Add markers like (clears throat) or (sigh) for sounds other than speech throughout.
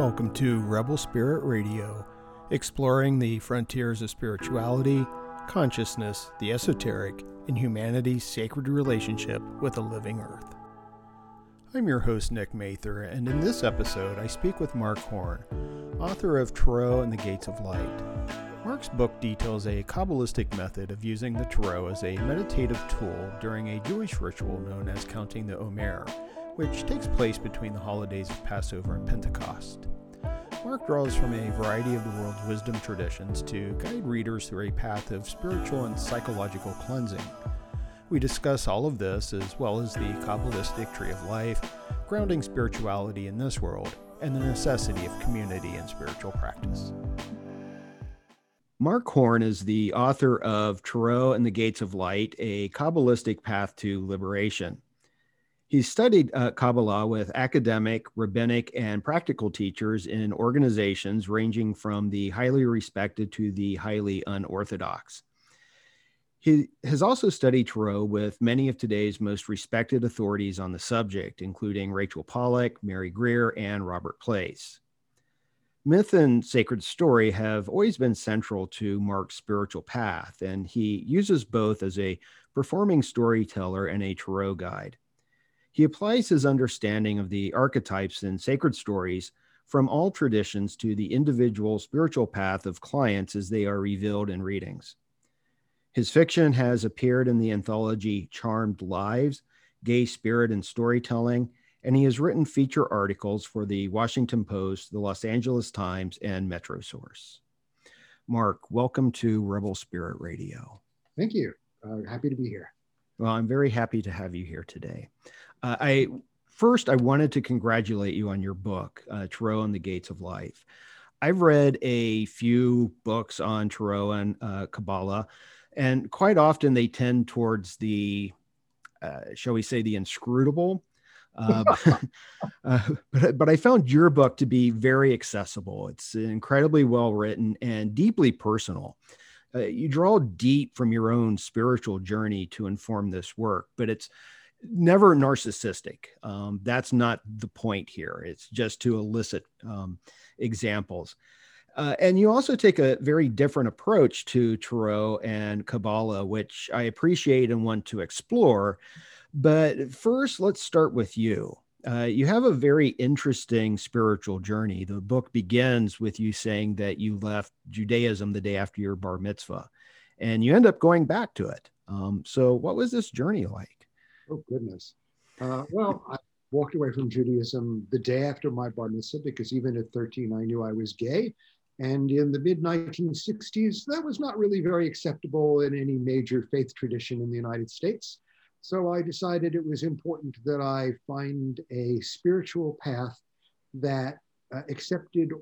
Welcome to Rebel Spirit Radio, exploring the frontiers of spirituality, consciousness, the esoteric, and humanity's sacred relationship with the living earth. I'm your host, Nick Mather, and in this episode, I speak with Mark Horn, author of Tarot and the Gates of Light. Mark's book details a Kabbalistic method of using the Tarot as a meditative tool during a Jewish ritual known as counting the Omer which takes place between the holidays of Passover and Pentecost. Mark draws from a variety of the world's wisdom traditions to guide readers through a path of spiritual and psychological cleansing. We discuss all of this as well as the Kabbalistic tree of life, grounding spirituality in this world, and the necessity of community and spiritual practice. Mark Horn is the author of Tarot and the Gates of Light, a Kabbalistic path to liberation. He studied uh, Kabbalah with academic, rabbinic, and practical teachers in organizations ranging from the highly respected to the highly unorthodox. He has also studied Tarot with many of today's most respected authorities on the subject, including Rachel Pollack, Mary Greer, and Robert Place. Myth and sacred story have always been central to Mark's spiritual path, and he uses both as a performing storyteller and a Tarot guide. He applies his understanding of the archetypes in sacred stories from all traditions to the individual spiritual path of clients as they are revealed in readings. His fiction has appeared in the anthology Charmed Lives, Gay Spirit and Storytelling, and he has written feature articles for the Washington Post, the Los Angeles Times, and Metro Source. Mark, welcome to Rebel Spirit Radio. Thank you. Uh, happy to be here. Well, I'm very happy to have you here today. Uh, I first I wanted to congratulate you on your book, uh, Tarot and the Gates of Light. I've read a few books on Tarot and uh, Kabbalah, and quite often they tend towards the, uh, shall we say, the inscrutable. Uh, (laughs) uh, but, but I found your book to be very accessible. It's incredibly well written and deeply personal. Uh, you draw deep from your own spiritual journey to inform this work, but it's never narcissistic. Um, that's not the point here. It's just to elicit um, examples. Uh, and you also take a very different approach to Tarot and Kabbalah, which I appreciate and want to explore. But first, let's start with you. Uh, you have a very interesting spiritual journey. The book begins with you saying that you left Judaism the day after your bar mitzvah, and you end up going back to it. Um, so, what was this journey like? Oh, goodness. Uh, well, I walked away from Judaism the day after my bar mitzvah because even at 13, I knew I was gay. And in the mid 1960s, that was not really very acceptable in any major faith tradition in the United States. So I decided it was important that I find a spiritual path that uh, accepted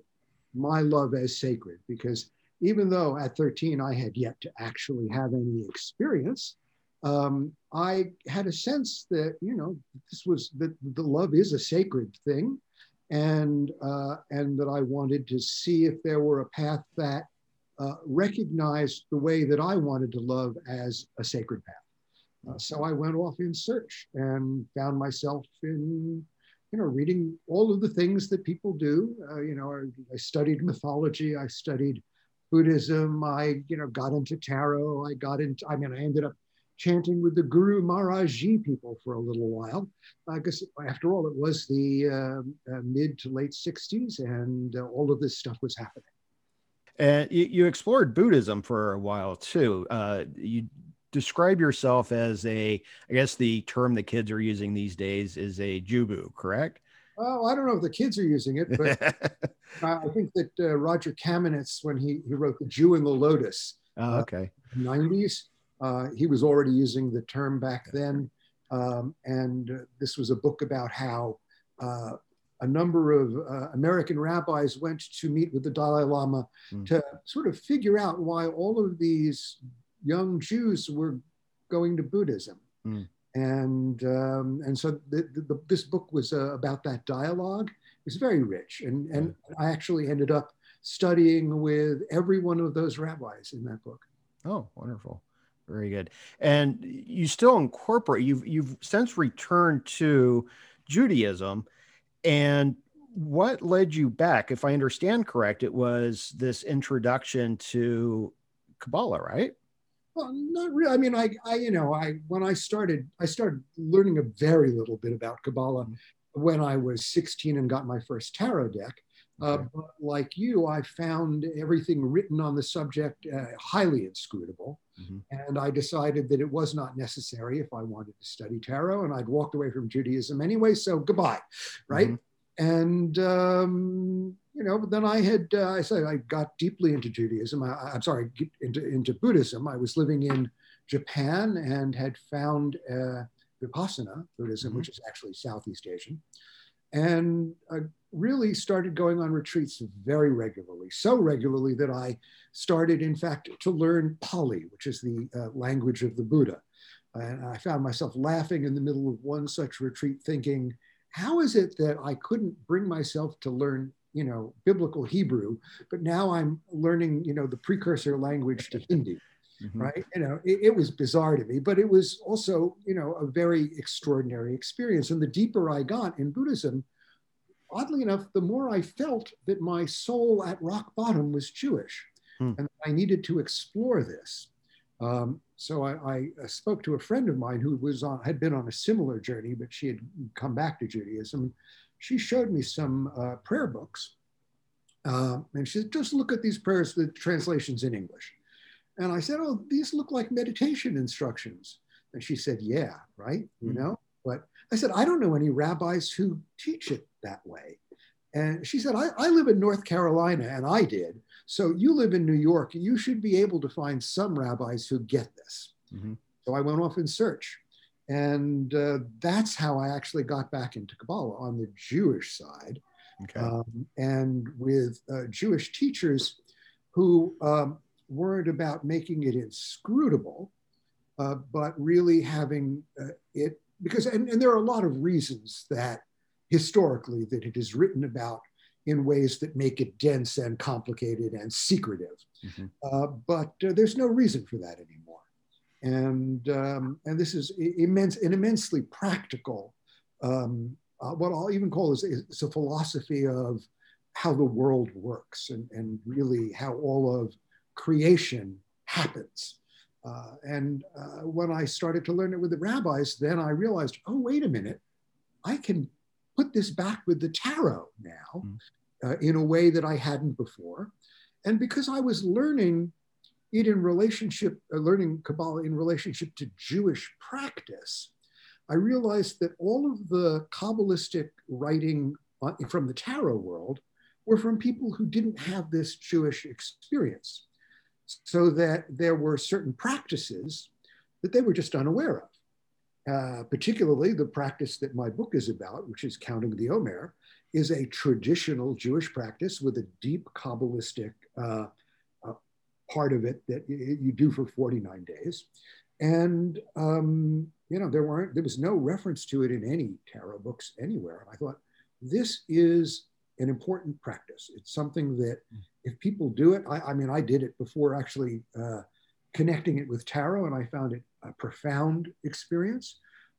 my love as sacred. Because even though at 13 I had yet to actually have any experience, um, I had a sense that you know this was that the love is a sacred thing, and uh, and that I wanted to see if there were a path that uh, recognized the way that I wanted to love as a sacred path. Uh, so I went off in search and found myself in you know reading all of the things that people do. Uh, you know, I, I studied mythology, I studied Buddhism, I you know got into tarot, I got into. I mean, I ended up chanting with the Guru Maharaji people for a little while. Because after all, it was the uh, uh, mid to late 60s and uh, all of this stuff was happening. And you, you explored Buddhism for a while too. Uh, you describe yourself as a, I guess the term the kids are using these days is a Jubu, correct? Well, I don't know if the kids are using it, but (laughs) I think that uh, Roger Kamenetz, when he, he wrote The Jew in the Lotus, oh, okay. 90s, uh, he was already using the term back then. Um, and uh, this was a book about how uh, a number of uh, American rabbis went to meet with the Dalai Lama mm. to sort of figure out why all of these young Jews were going to Buddhism. Mm. And, um, and so the, the, this book was uh, about that dialogue. It was very rich. And, and I actually ended up studying with every one of those rabbis in that book. Oh, wonderful. Very good. And you still incorporate, you've, you've since returned to Judaism. And what led you back? If I understand correct, it was this introduction to Kabbalah, right? Well, not really. I mean, I, I, you know, I when I started, I started learning a very little bit about Kabbalah when I was 16 and got my first tarot deck. Uh. Uh, but like you, I found everything written on the subject uh, highly inscrutable. Mm-hmm. And I decided that it was not necessary if I wanted to study tarot, and I'd walked away from Judaism anyway. So goodbye, right? Mm-hmm. And um, you know, but then I had uh, I said I got deeply into Judaism. I, am sorry, into into Buddhism. I was living in Japan and had found uh, Vipassana Buddhism, mm-hmm. which is actually Southeast Asian, and I really started going on retreats very regularly, so regularly that I started, in fact, to learn Pali, which is the uh, language of the Buddha. And I found myself laughing in the middle of one such retreat, thinking, how is it that I couldn't bring myself to learn, you know, biblical Hebrew, but now I'm learning, you know, the precursor language to Hindi? Mm-hmm. Right. You know, it, it was bizarre to me, but it was also, you know, a very extraordinary experience. And the deeper I got in Buddhism, oddly enough, the more I felt that my soul at rock bottom was Jewish hmm. and I needed to explore this. Um, so I, I, spoke to a friend of mine who was on, had been on a similar journey, but she had come back to Judaism. She showed me some uh, prayer books. Uh, and she said, just look at these prayers, the translations in English. And I said, oh, these look like meditation instructions. And she said, yeah, right, you hmm. know? But I said, I don't know any rabbis who teach it that way. And she said, I, I live in North Carolina, and I did. So you live in New York, you should be able to find some rabbis who get this. Mm-hmm. So I went off in search. And uh, that's how I actually got back into Kabbalah on the Jewish side. Okay. Um, and with uh, Jewish teachers who um, weren't about making it inscrutable, uh, but really having uh, it, because, and, and there are a lot of reasons that historically that it is written about in ways that make it dense and complicated and secretive. Mm-hmm. Uh, but uh, there's no reason for that anymore. And, um, and this is immense, an immensely practical, um, uh, what I'll even call is, is a philosophy of how the world works and, and really how all of creation happens. Uh, and uh, when I started to learn it with the rabbis, then I realized, oh, wait a minute, I can put this back with the tarot now mm uh, in a way that I hadn't before. And because I was learning it in relationship, uh, learning Kabbalah in relationship to Jewish practice, I realized that all of the Kabbalistic writing uh, from the tarot world were from people who didn't have this Jewish experience. So that there were certain practices that they were just unaware of. Uh, particularly the practice that my book is about, which is counting the Omer, is a traditional Jewish practice with a deep Kabbalistic uh, uh, part of it that you do for 49 days. And, um, you know, there weren't, there was no reference to it in any tarot books anywhere. And I thought, this is an important practice. It's something that if people do it, I, I mean, I did it before actually uh, connecting it with tarot, and I found it a profound experience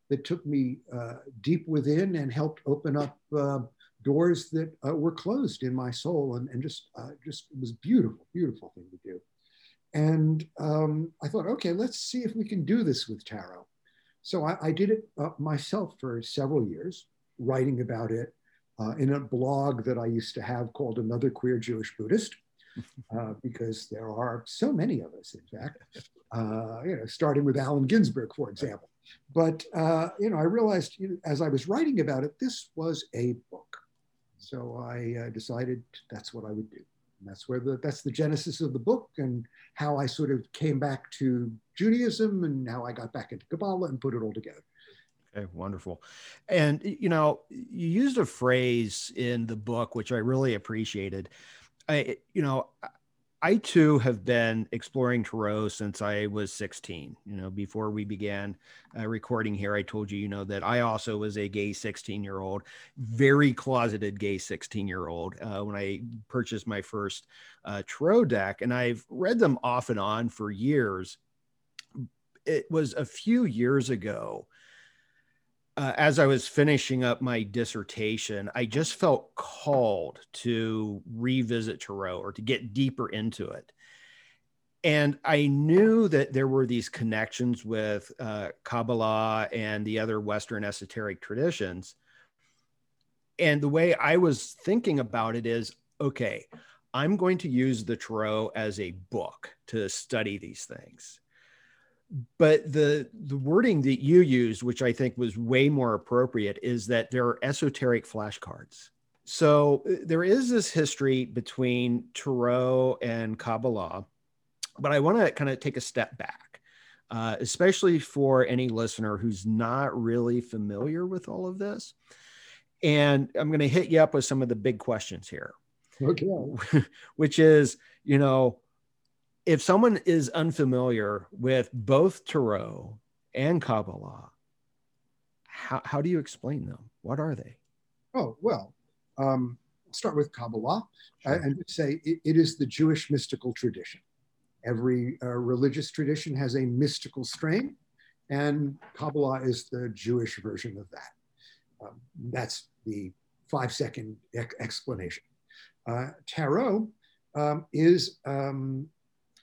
that took me uh, deep within and helped open up uh, doors that uh, were closed in my soul and, and just uh, just it was beautiful beautiful thing to do. And um, i thought okay let's see if we can do this with tarot. So i, I did it uh, myself for several years writing about it uh, in a blog that i used to have called another queer jewish buddhist (laughs) uh, because there are so many of us, in fact, (laughs) uh, you know, starting with Allen Ginsberg, for example. But, uh, you know, I realized you know, as I was writing about it, this was a book. So I uh, decided that's what I would do. And that's where the, that's the genesis of the book and how I sort of came back to Judaism and how I got back into Kabbalah and put it all together. Okay, wonderful. And, you know, you used a phrase in the book, which I really appreciated. I, you know, I too have been exploring Tarot since I was 16. You know, before we began uh, recording here, I told you, you know, that I also was a gay 16 year old, very closeted gay 16 year old uh, when I purchased my first uh, Tarot deck. And I've read them off and on for years. It was a few years ago uh, as I was finishing up my dissertation, I just felt called to revisit Tarot or to get deeper into it. And I knew that there were these connections with uh, Kabbalah and the other Western esoteric traditions. And the way I was thinking about it is okay, I'm going to use the Tarot as a book to study these things but the the wording that you used which i think was way more appropriate is that there are esoteric flashcards. So uh, there is this history between tarot and kabbalah but i want to kind of take a step back uh, especially for any listener who's not really familiar with all of this. And i'm going to hit you up with some of the big questions here. Okay. (laughs) Which is you know if someone is unfamiliar with both Tarot and Kabbalah, how, how do you explain them? What are they? Oh, well, um, start with Kabbalah sure. and say it, it is the Jewish mystical tradition. Every uh, religious tradition has a mystical strain, and Kabbalah is the Jewish version of that. Um, that's the five second ex- explanation. Uh, tarot um, is um,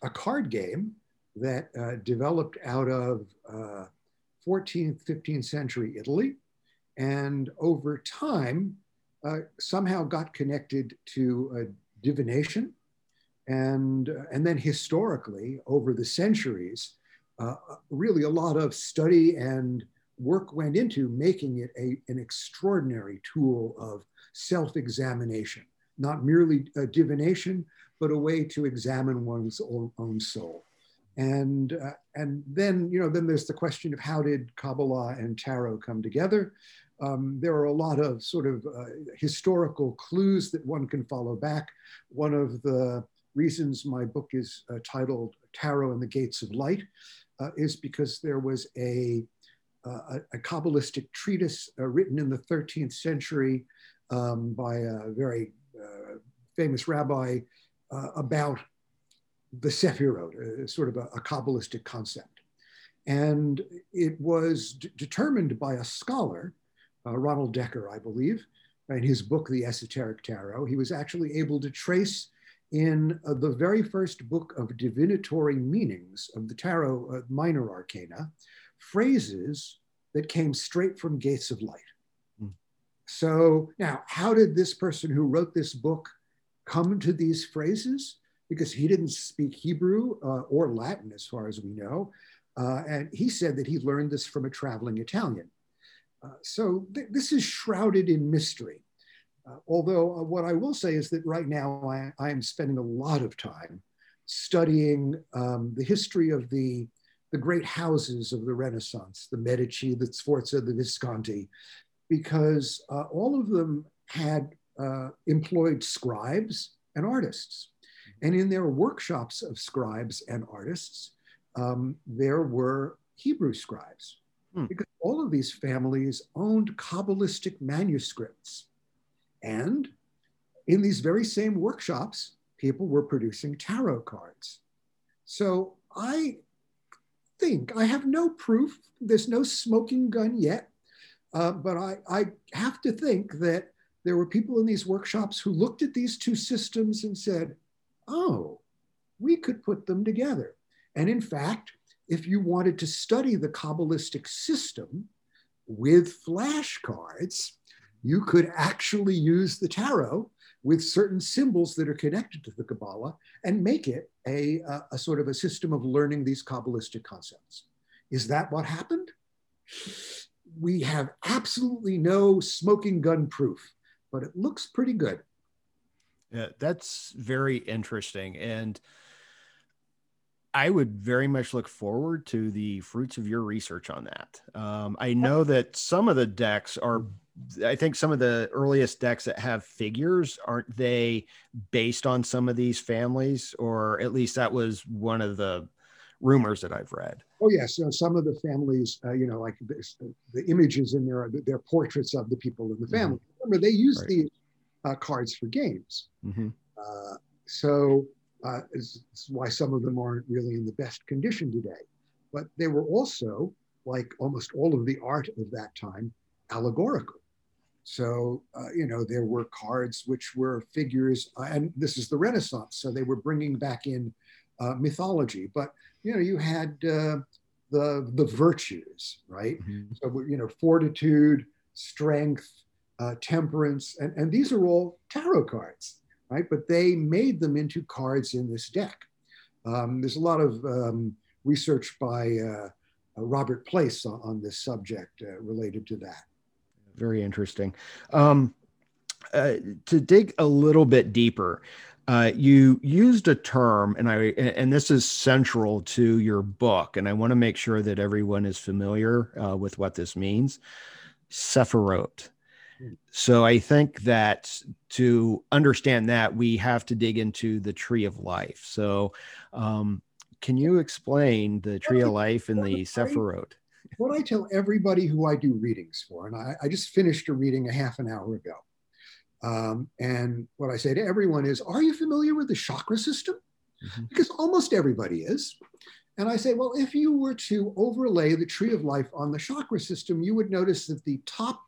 a card game that uh, developed out of uh, 14th, 15th century Italy, and over time uh, somehow got connected to divination. And, uh, and then historically, over the centuries, uh, really a lot of study and work went into making it a, an extraordinary tool of self examination, not merely divination, but a way to examine one's own soul. And, uh, and then, you know, then there's the question of how did Kabbalah and Tarot come together? Um, there are a lot of sort of uh, historical clues that one can follow back. One of the reasons my book is uh, titled Tarot and the Gates of Light uh, is because there was a, uh, a, a Kabbalistic treatise uh, written in the 13th century um, by a very famous rabbi uh, about the Sephirot, uh, sort of a, a, Kabbalistic concept. And it was d- determined by a scholar, uh, Ronald Decker, I believe, in his book, The Esoteric Tarot. He was actually able to trace in uh, the very first book of divinatory meanings of the tarot uh, minor arcana phrases that came straight from gates of light. Mm. So now, how did this person who wrote this book come to these phrases because he didn't speak Hebrew uh, or Latin, as far as we know. Uh, and he said that he learned this from a traveling Italian. Uh, so th- this is shrouded in mystery. Uh, although, uh, what I will say is that right now I, I am spending a lot of time studying um, the history of the, the great houses of the Renaissance, the Medici, the Sforza, the Visconti, because uh, all of them had uh, employed scribes and artists. And in their workshops of scribes and artists, um, there were Hebrew scribes, hmm. because all of these families owned Kabbalistic manuscripts. And in these very same workshops, people were producing tarot cards. So I think, I have no proof, there's no smoking gun yet, uh, but I, I have to think that there were people in these workshops who looked at these two systems and said, oh, we could put them together. And in fact, if you wanted to study the Kabbalistic system with flashcards, you could actually use the tarot with certain symbols that are connected to the Kabbalah and make it a, a, a, sort of a system of learning these Kabbalistic concepts. Is that what happened? We have absolutely no smoking gun proof but it looks pretty good. Yeah, that's very interesting. And I would very much look forward to the fruits of your research on that. Um, I know that some of the decks are, I think some of the earliest decks that have figures, aren't they based on some of these families? Or at least that was one of the rumors that I've read. Oh yes, so some of the families, uh, you know, like this, the images in there, they're portraits of the people in the mm-hmm. family. Mm-hmm. Remember, they use right. these uh, cards for games. Mm-hmm. Uh, so uh, why some of them aren't really in the best condition today. But they were also, like almost all of the art of that time, allegorical. So, uh, you know, there were cards which were figures, uh, and this is the Renaissance, so they were bringing back in uh, mythology. But, you know, you had uh, the, the virtues, right? Mm-hmm. So, you know, fortitude, strength, uh, temperance, and, and these are all tarot cards, right? But they made them into cards in this deck. Um, there's a lot of um, research by uh, Robert Place on, on this subject related to that very interesting. Um, uh, to dig a little bit deeper, uh, you used a term, and I and this is central to your book, and I want to make sure that everyone is familiar uh, with what this means. Sephirot. So I think that to understand that, we have to dig into the tree of life. So, um, can you explain the tree of life and the Sephirot? what I tell everybody who I do readings for, and I, I just finished a reading a half an hour ago. Um, and what I say to everyone is, Are you familiar with the chakra system? Mm-hmm. Because almost everybody is. And I say, Well, if you were to overlay the tree of life on the chakra system, you would notice that the top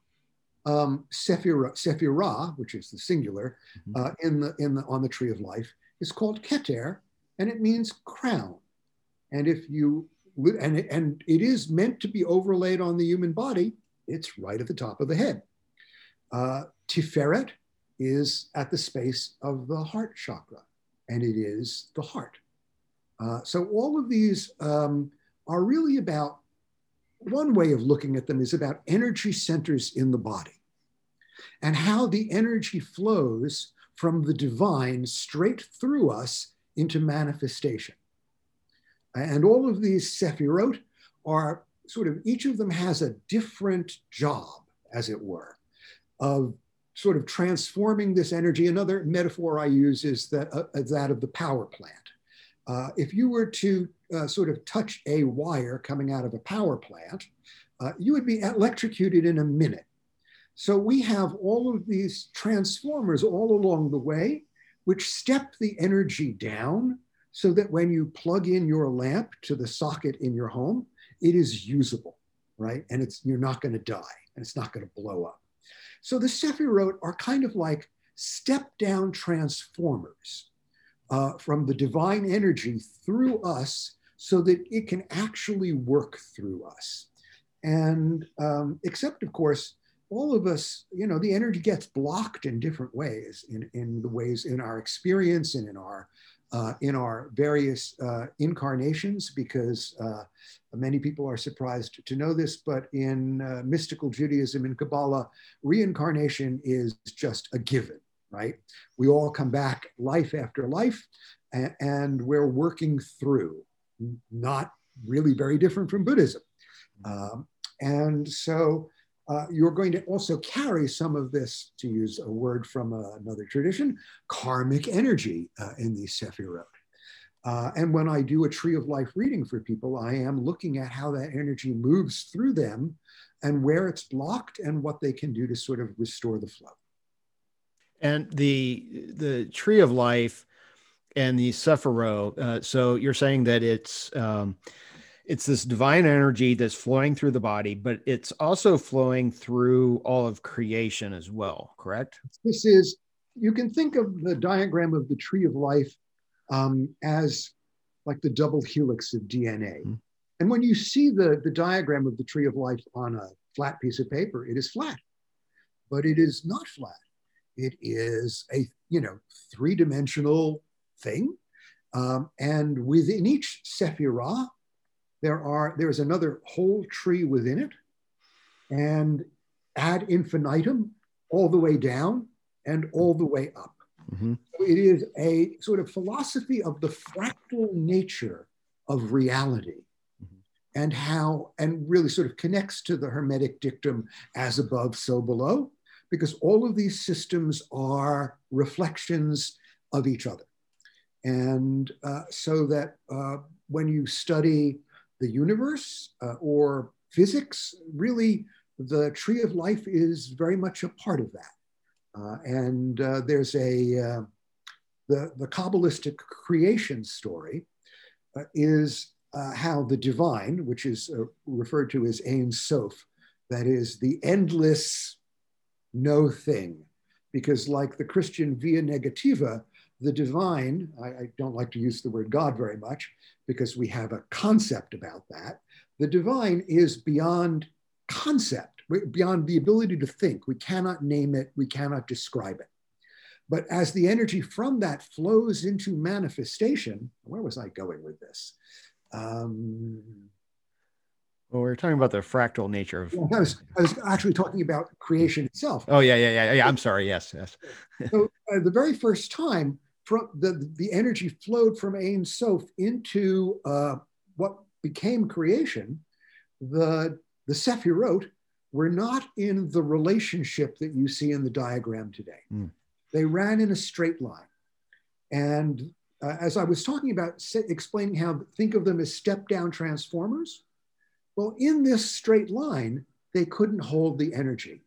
um, sephira, sephira, which is the singular, mm-hmm. uh, in the, in the, on the tree of life, is called Keter, and it means crown. And if you and it, and it is meant to be overlaid on the human body, it's right at the top of the head. Uh, Tiferet is at the space of the heart chakra, and it is the heart. Uh, so all of these um, are really about one way of looking at them is about energy centers in the body and how the energy flows from the divine straight through us into manifestation. And all of these sephirot are sort of, each of them has a different job, as it were, of sort of transforming this energy. Another metaphor I use is that, uh, that of the power plant. Uh, if you were to uh, sort of touch a wire coming out of a power plant, uh, you would be electrocuted in a minute. So we have all of these transformers all along the way, which step the energy down so that when you plug in your lamp to the socket in your home, it is usable, right? And it's you're not going to die and it's not going to blow up. So the Sephirot are kind of like step down transformers uh, from the divine energy through us so that it can actually work through us. And um, except, of course, all of us, you know, the energy gets blocked in different ways, in, in the ways in our experience and in our uh, in our various uh, incarnations, because uh, many people are surprised to know this, but in uh, mystical Judaism and Kabbalah, reincarnation is just a given, right? We all come back life after life, and, and we're working through, not really very different from Buddhism. Um, and so uh, you're going to also carry some of this, to use a word from uh, another tradition, karmic energy uh, in the Sephirot. Uh, and when I do a tree of life reading for people, I am looking at how that energy moves through them and where it's blocked and what they can do to sort of restore the flow. And the the tree of life and the Sephirot. Uh, so you're saying that it's um, it's this divine energy that's flowing through the body, but it's also flowing through all of creation as well, correct? This is, you can think of the diagram of the tree of life um, as like the double helix of DNA. Mm-hmm. And when you see the, the diagram of the tree of life on a flat piece of paper, it is flat, but it is not flat. It is a, you know, three-dimensional thing. Um, and within each sephirah, there are there's another whole tree within it and ad infinitum all the way down and all the way up mm-hmm. it is a sort of philosophy of the fractal nature of reality mm-hmm. and how and really sort of connects to the hermetic dictum as above so below because all of these systems are reflections of each other and uh, so that uh, when you study the universe uh, or physics, really the tree of life is very much a part of that. Uh, and uh, there's a, uh, the, the Kabbalistic creation story uh, is uh, how the divine, which is referred to as Ein Sof, that is the endless no thing. Because, like the Christian via negativa, the divine, I, I, don't like to use the word God very much because we have a concept about that. The divine is beyond concept, beyond the ability to think. We cannot name it, we cannot describe it. But as the energy from that flows into manifestation, where was I going with this? Um, well, we are talking about the fractal nature of. I was, I was actually talking about creation itself. Oh yeah, yeah, yeah, yeah. I'm sorry. Yes, yes. so uh, the very first time, from the the energy flowed from Ein Sof into uh, what became creation, the the Sephirot were not in the relationship that you see in the diagram today. Mm. They ran in a straight line, and uh, as I was talking about, explaining how think of them as step down transformers well, in this straight line, they couldn't hold the energy.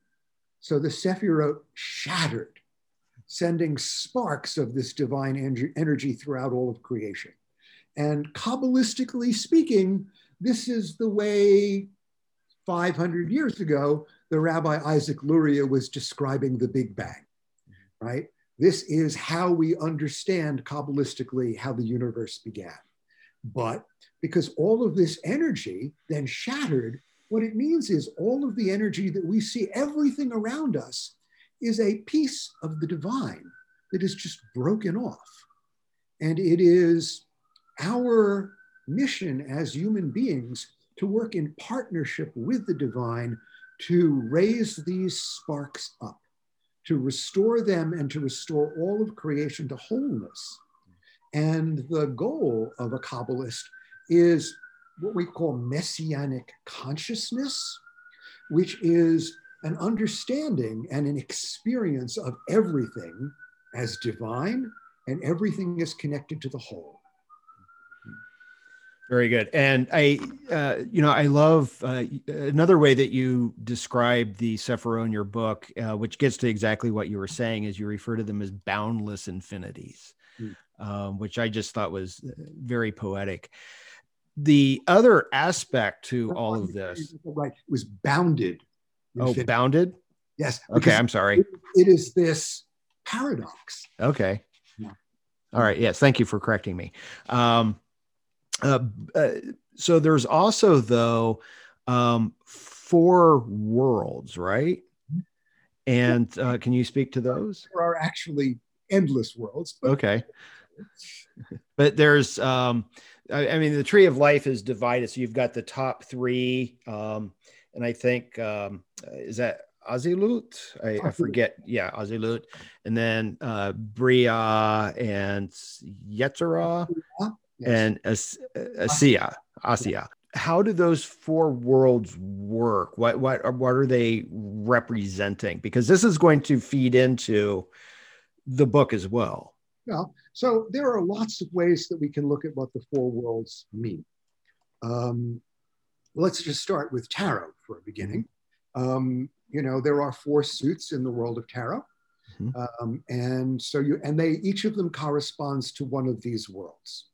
So the Sephirot shattered, sending sparks of this divine energy throughout all of creation. And Kabbalistically speaking, this is the way 500 years ago the Rabbi Isaac Luria was describing the Big Bang, right? This is how we understand Kabbalistically how the universe began. But because all of this energy then shattered, what it means is all of the energy that we see, everything around us, is a piece of the divine that is just broken off. And it is our mission as human beings to work in partnership with the divine to raise these sparks up, to restore them and to restore all of creation to wholeness. And the goal of a Kabbalist is what we call messianic consciousness, which is an understanding and an experience of everything as divine and everything is connected to the whole. Very good. And I, uh, you know, I love uh, another way that you describe the Sephirot in your book, uh, which gets to exactly what you were saying, is you refer to them as boundless infinities, mm. um, which I just thought was uh, very poetic the other aspect to all of this right was bounded oh bounded? Yes okay i'm sorry. it, it is this paradox. Okay. Yeah. all right yes thank you for correcting me. Um uh, uh, so there's also though um four worlds right? Mm-hmm. and uh, can you speak to those? There are actually endless worlds but- okay. (laughs) But there's um I, I, mean, the tree of life is divided. So you've got the top three, um, and I think um, is that Atzilut? I, I, forget. Yeah, Atzilut, and then uh, Bria and Yetzirah and As- Asiya. Asiya. How do those four worlds work? What what what are they representing? Because this is going to feed into the book as well. Well, so there are lots of ways that we can look at what the four worlds mean. Um, let's just start with tarot for a beginning. Um, you know, there are four suits in the world of tarot. Mm-hmm. Um, and so you, and they, each of them corresponds to one of these worlds.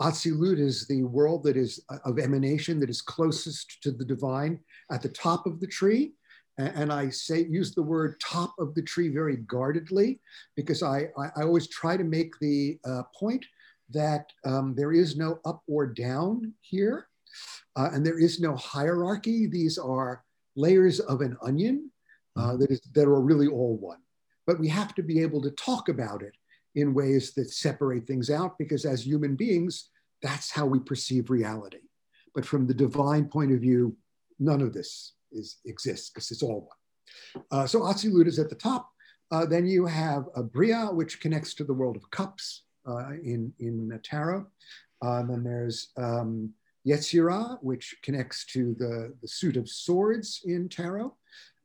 Atzilut is the world that is uh, of emanation that is closest to the divine at the top of the tree and I say use the word top of the tree very guardedly because I, I, I always try to make the uh, point that um, there is no up or down here, uh, and there is no hierarchy. These are layers of an onion uh, mm-hmm. that, is, that are really all one. But we have to be able to talk about it in ways that separate things out because as human beings, that's how we perceive reality. But from the divine point of view, none of this is exists because it's all one. Uh, so Atzilut is at the top. Uh, then you have a Bria, which connects to the world of cups uh, in, in tarot. Then there's um, Yetzirah, which connects to the, the suit of swords in tarot.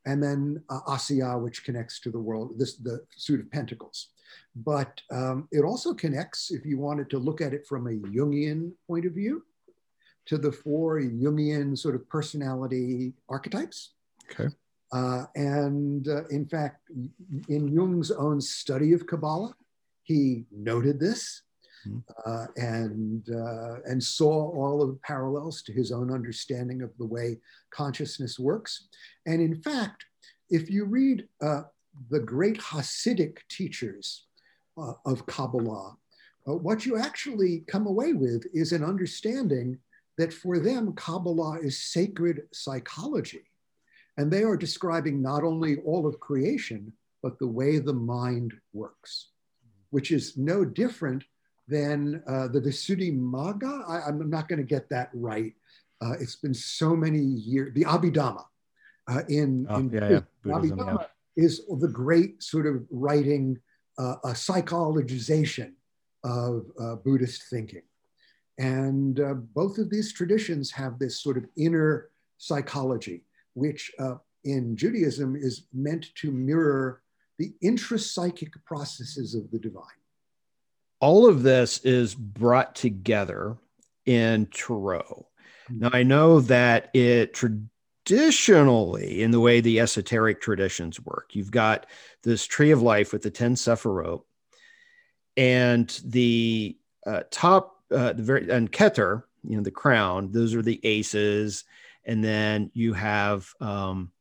And then uh, Asiya, which connects to the world, this, the suit of pentacles. But um, it also connects, if you wanted to look at it from a Jungian point of view, to the four Jungian sort of personality archetypes. Okay. Uh, and uh, in fact, in Jung's own study of Kabbalah, he noted this. Uh, and uh, and saw all of the parallels to his own understanding of the way consciousness works. And in fact, if you read uh, the great Hasidic teachers uh, of Kabbalah, uh, what you actually come away with is an understanding that for them, Kabbalah is sacred psychology. And they are describing not only all of creation, but the way the mind works, which is no different than uh, the Visuddhimagga. I, am not going to get that right. Uh, it's been so many years. The Abhidhamma uh, in, oh, in yeah, yeah. Buddhism, Abhidhamma yeah. is the great sort of writing, uh, a psychologization of uh, Buddhist thinking. And uh, both of these traditions have this sort of inner psychology, which in Judaism is meant to mirror the intrapsychic processes of the divine all of this is brought together in Tarot. Now, I know that it traditionally, in the way the esoteric traditions work, you've got this tree of life with the 10 Sephirot and the uh, top, uh, the very, and Keter, you know, the crown, those are the aces. And then you have, um,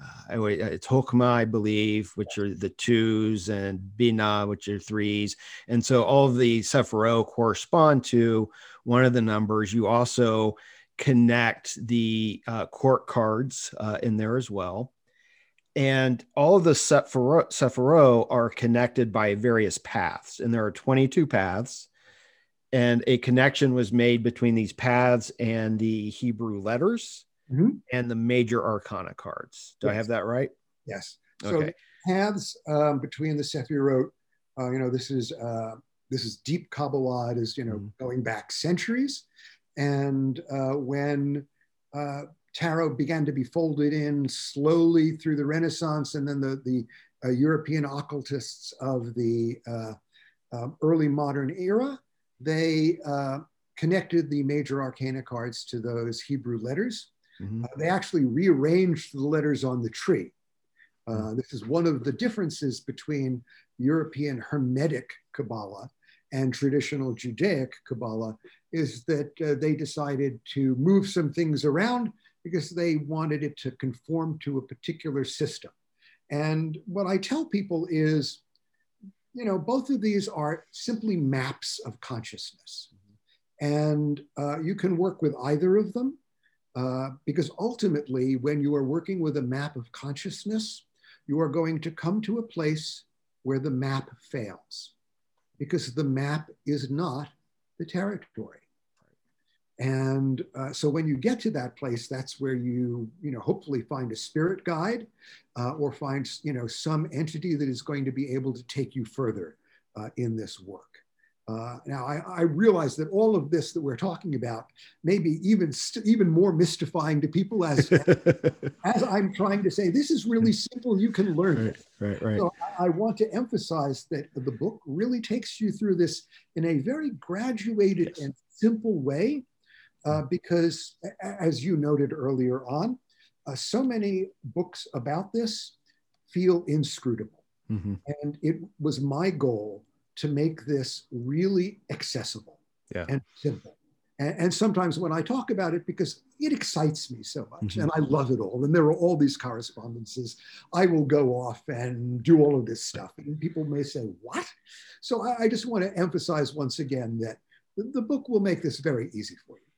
uh, it's Hokmah, I believe, which are the twos, and Bina, which are threes. And so all of the Sephirot correspond to one of the numbers. You also connect the uh, court cards uh, in there as well. And all of the Sephirot, Sephirot are connected by various paths, and there are 22 paths. And a connection was made between these paths and the Hebrew letters mm-hmm. and the major arcana cards. Do yes. I have that right? Yes. Okay. So paths um, between the Sephirot, uh, you know, this is uh, this is deep Kabbalah. It is you know mm-hmm. going back centuries, and uh, when uh, tarot began to be folded in slowly through the Renaissance, and then the the uh, European occultists of the uh, um, early modern era, they connected the major arcana cards to those Hebrew letters. Mm-hmm. Uh, they actually rearranged the letters on the tree. Uh, mm. this is one of the differences between European Hermetic Kabbalah and traditional Judaic Kabbalah is that uh, they decided to move some things around because they wanted it to conform to a particular system. And what I tell people is, you know, both of these are simply maps of consciousness. Mm-hmm. And uh, you can work with either of them. Uh, because ultimately, when you are working with a map of consciousness, you are going to come to a place where the map fails because the map is not the territory. And uh, so when you get to that place, that's where you, you know, hopefully find a spirit guide uh, or find, you know, some entity that is going to be able to take you further uh, in this work. Uh, now, I, I, realize that all of this that we're talking about may be even even more mystifying to people as (laughs) as I'm trying to say. This is really (laughs) simple. You can learn right, it. Right, right. So I, I want to emphasize that the book really takes you through this in a very graduated yes. and simple way, uh, because as you noted earlier on, uh, so many books about this feel inscrutable, mm-hmm. and it was my goal to make this really accessible yeah. and simple. And, and, sometimes when I talk about it, because it excites me so much mm-hmm. and I love it all, and there are all these correspondences, I will go off and do all of this stuff. And people may say, What? So I, I just want to emphasize once again that the, the book will make this very easy for you.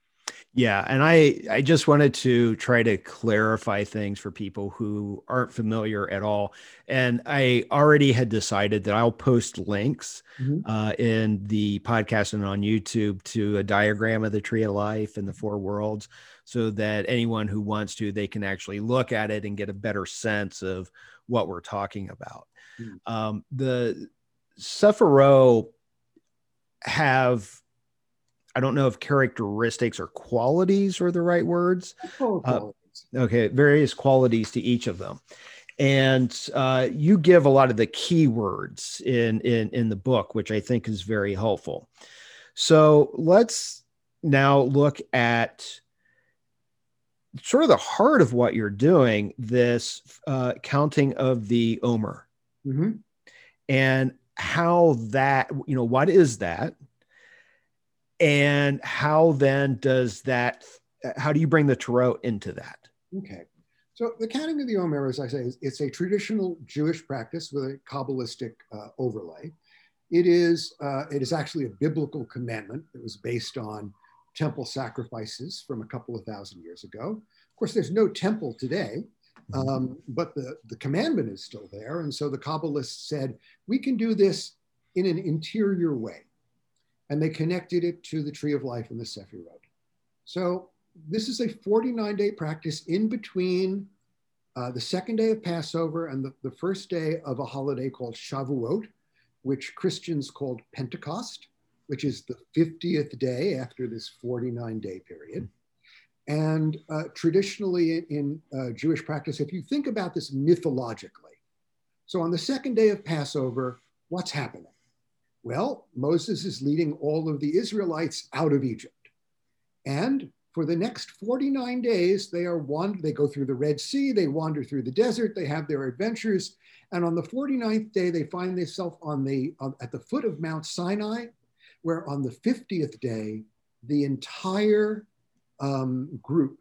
Yeah, and I I just wanted to try to clarify things for people who aren't familiar at all. And I already had decided that I'll post links mm-hmm. uh, in the podcast and on YouTube to a diagram of the tree of life and the four worlds, so that anyone who wants to they can actually look at it and get a better sense of what we're talking about. Mm-hmm. Um, the Sephirot have I don't know if characteristics or qualities are the right words. Uh, okay, various qualities to each of them. And uh, you give a lot of the keywords in, in, in the book, which I think is very helpful. So let's now look at sort of the heart of what you're doing this uh, counting of the Omer mm-hmm. and how that, you know, what is that? And how then does that? How do you bring the Tarot into that? Okay. So the counting of the Omer, as I say, is it's a traditional Jewish practice with a Kabbalistic uh, overlay. It is, uh, it is actually a biblical commandment that was based on temple sacrifices from a couple of thousand years ago. Of course, there's no temple today, mm-hmm. um, but the, the commandment is still there. And so the Kabbalists said, we can do this in an interior way. And they connected it to the tree of life and the Sefirot. So this is a 49 day practice in between uh, the second day of Passover and the, the first day of a holiday called Shavuot, which Christians called Pentecost, which is the 50th day after this 49 day period. And uh, traditionally in uh, Jewish practice, if you think about this mythologically, so on the second day of Passover, what's happening? Well, Moses is leading all of the Israelites out of Egypt. And for the next 49 days, they are one, they go through the Red Sea, they wander through the desert, they have their adventures. And on the 49th day, they find themselves on the on, at the foot of Mount Sinai, where on the 50th day, the entire um, group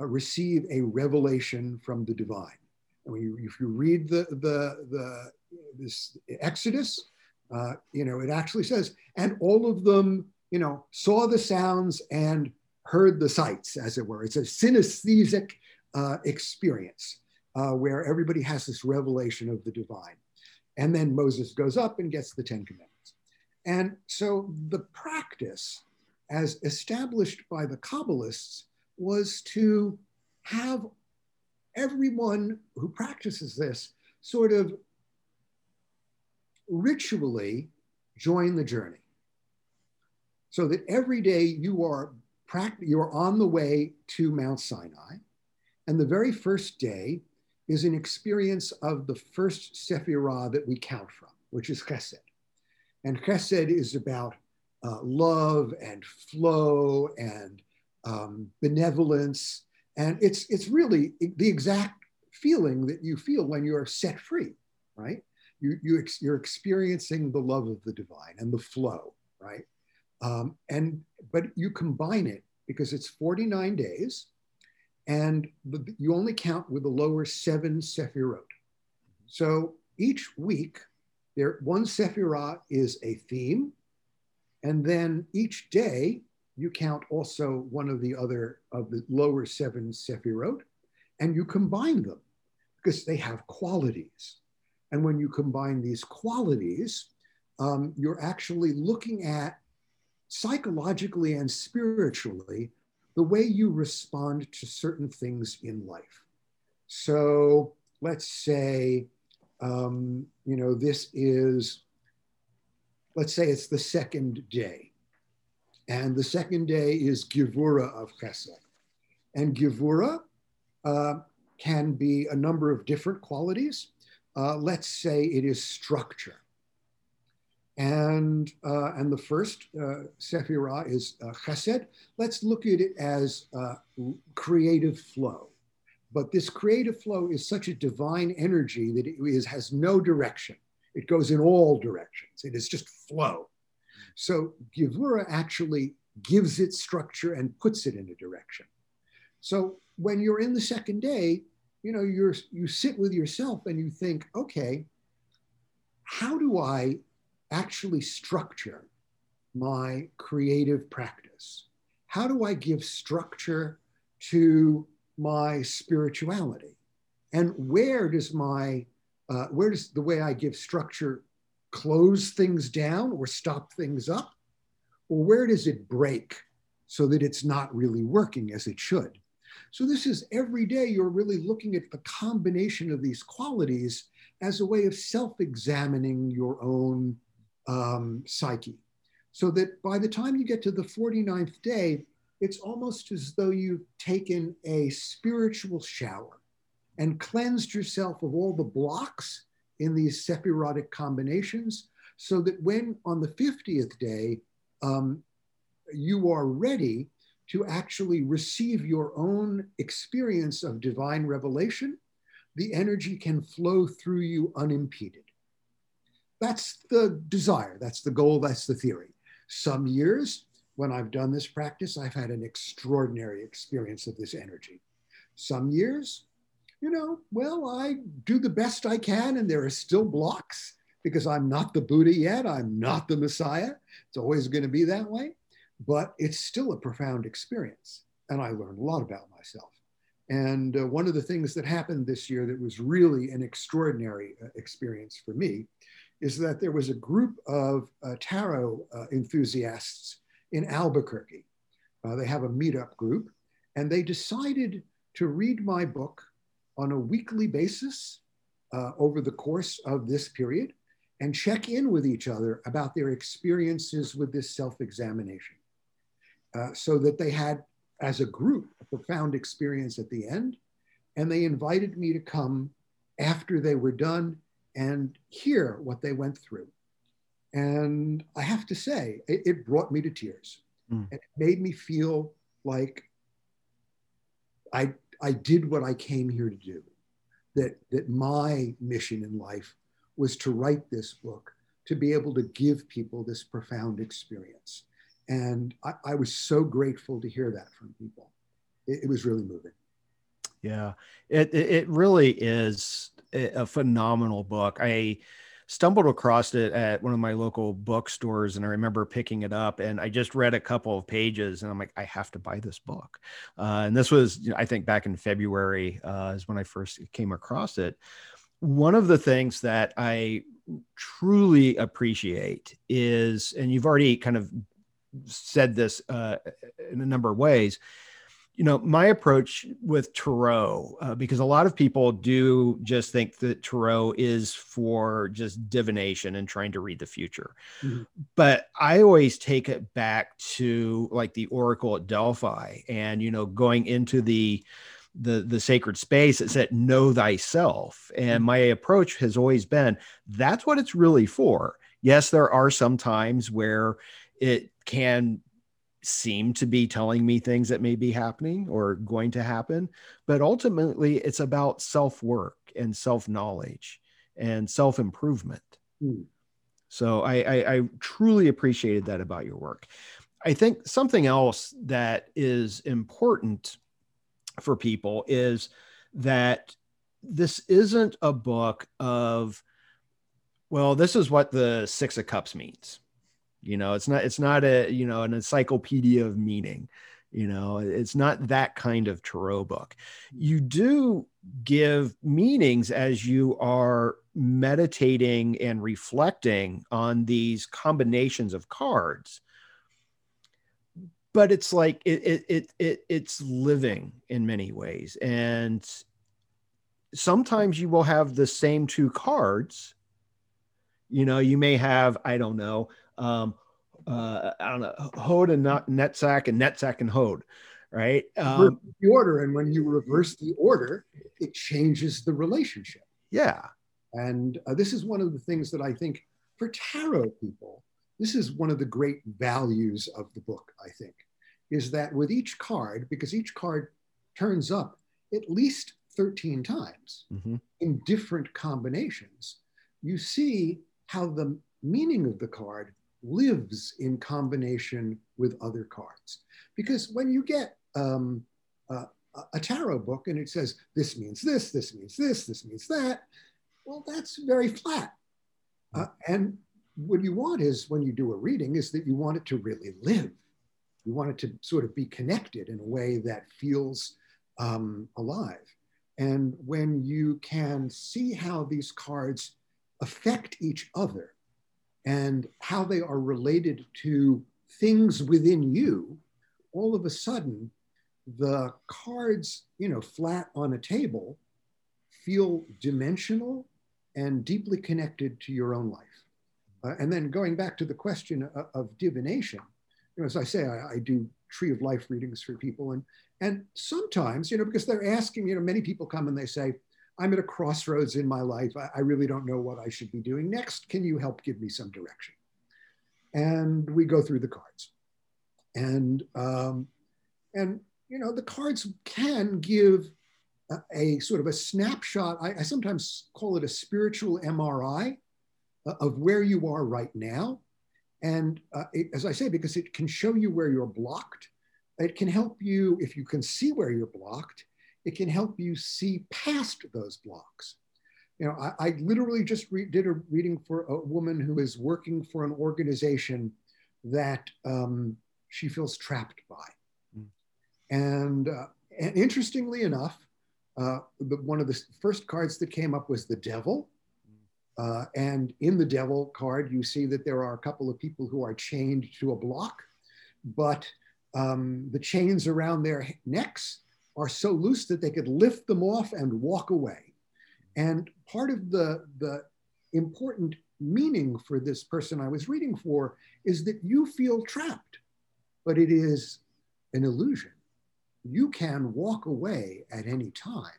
uh, receive a revelation from the divine. When you, if you read the, the, the this Exodus, uh, you know, it actually says, and all of them, you know, saw the sounds and heard the sights, as it were. It's a synesthetic uh, experience uh, where everybody has this revelation of the divine. And then Moses goes up and gets the Ten Commandments. And so the practice, as established by the Kabbalists, was to have everyone who practices this sort of ritually join the journey. So that every day you are you are on the way to Mount Sinai. And the very first day is an experience of the first Sephirah that we count from, which is Chesed. And Chesed is about uh, love and flow and um, benevolence. And it's, it's really the exact feeling that you feel when you're set free, right? You, you ex- you're experiencing the love of the divine and the flow, right? Um, and but you combine it because it's 49 days, and the, you only count with the lower seven sephirot. So each week, there one sephirah is a theme, and then each day you count also one of the other of the lower seven sephirot, and you combine them because they have qualities. And when you combine these qualities, um, you're actually looking at psychologically and spiritually the way you respond to certain things in life. So let's say, um, you know, this is, let's say it's the second day. And the second day is Gevurah of Chesed. And Gevurah uh, can be a number of different qualities. Uh, let's say it is structure. And, uh, and the first uh, Sephirah is uh, Chesed. Let's look at it as uh, creative flow. But this creative flow is such a divine energy that it is, has no direction. It goes in all directions. It is just flow. So Gevurah actually gives it structure and puts it in a direction. So when you're in the second day, you know, you're you sit with yourself and you think, okay, how do I actually structure my creative practice? How do I give structure to my spirituality? And where does my uh, where does the way I give structure close things down or stop things up? Or where does it break so that it's not really working as it should? So, this is every day you're really looking at the combination of these qualities as a way of self examining your own um, psyche. So that by the time you get to the 49th day, it's almost as though you've taken a spiritual shower and cleansed yourself of all the blocks in these sephirotic combinations, so that when on the 50th day, um, you are ready to actually receive your own experience of divine revelation, the energy can flow through you unimpeded. That's the desire, that's the goal, that's the theory. Some years when I've done this practice, I've had an extraordinary experience of this energy. Some years, you know, well, I do the best I can, and there are still blocks because I'm not the Buddha yet. I'm not the Messiah. It's always going to be that way, but it's still a profound experience. And I learned a lot about myself. And uh, one of the things that happened this year that was really an extraordinary uh, experience for me is that there was a group of uh, tarot uh, enthusiasts in Albuquerque. Uh, they have a meetup group, and they decided to read my book on a weekly basis uh, over the course of this period and check in with each other about their experiences with this self examination uh, so that they had, as a group, a profound experience at the end. And they invited me to come after they were done and hear what they went through. And I have to say, it, it brought me to tears. Mm. And it made me feel like I, I did what I came here to do, that, that my mission in life was to write this book, to be able to give people this profound experience. And I, I was so grateful to hear that from people. It, it was really moving. Yeah, it, it really is a phenomenal book. I, stumbled across it at one of my local bookstores and I remember picking it up and I just read a couple of pages and I'm like, I have to buy this book. Uh, and this was, you know, I think back in February uh, is when I first came across it. One of the things that I truly appreciate is, and you've already kind of said this uh, in a number of ways, you know, my approach with tarot, uh, because a lot of people do just think that tarot is for just divination and trying to read the future. Mm-hmm. But I always take it back to like the Oracle at Delphi and, you know, going into the, the the sacred space it said know thyself and mm-hmm. my approach has always been that's what it's really for yes there are some times where it can seem to be telling me things that may be happening or going to happen. But ultimately, it's about self work and self knowledge and self improvement. Mm. So I, I, I truly appreciated that about your work. I think something else that is important for people is that this isn't a book of, well, this is what the Six of Cups means you know it's not it's not a you know an encyclopedia of meaning you know it's not that kind of tarot book. You do give meanings as you are meditating and reflecting on these combinations of cards. But it's like it, it it, it it's living in many ways. And sometimes you will have the same two cards. You know you may have i don't know um, uh, I don't know, Hod and not Netzach and Netzach and Hod, right? Um, the order, and when you reverse the order, it changes the relationship. Yeah, and uh, this is one of the things that I think for tarot people, this is one of the great values of the book. I think is that with each card, because each card turns up at least 13 times mm-hmm. in different combinations, you see how the meaning of the card lives in combination with other cards. Because when you get um, uh, a tarot book and it says, this means this, this means this, this means that, well, that's very flat. Uh, and what you want is when you do a reading is that you want it to really live. You want it to sort of be connected in a way that feels um, alive. And when you can see how these cards affect each other and how they are related to things within you, all of a sudden, the cards, you know, flat on a table feel dimensional and deeply connected to your own life. Uh, and then going back to the question of, of divination, you know, as I say, I, I, do tree of life readings for people. And, and sometimes, you know, because they're asking, you know, many people come and they say, I'm at a crossroads in my life. I, I really don't know what I should be doing next. Can you help give me some direction? And we go through the cards. And, um, and you know, the cards can give a, a sort of a snapshot. I, I, sometimes call it a spiritual MRI of where you are right now. And uh, it, as I say, because it can show you where you're blocked, it can help you, if you can see where you're blocked, it can help you see past those blocks. You know, I, I literally just re- did a reading for a woman who is working for an organization that um, she feels trapped by. Mm. And, uh, and interestingly enough, uh, the, one of the first cards that came up was the devil. Uh, and in the devil card, you see that there are a couple of people who are chained to a block, but um, the chains around their necks are so loose that they could lift them off and walk away. And part of the, the important meaning for this person I was reading for is that you feel trapped, but it is an illusion. You can walk away at any time.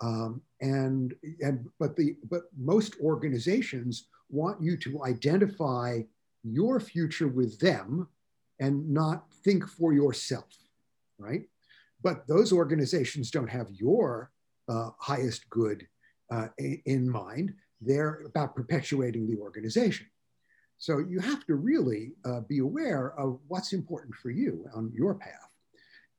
Um, and, and but the but most organizations want you to identify your future with them and not think for yourself, right? But those organizations don't have your uh, highest good uh, in mind. They're about perpetuating the organization. So you have to really uh, be aware of what's important for you on your path.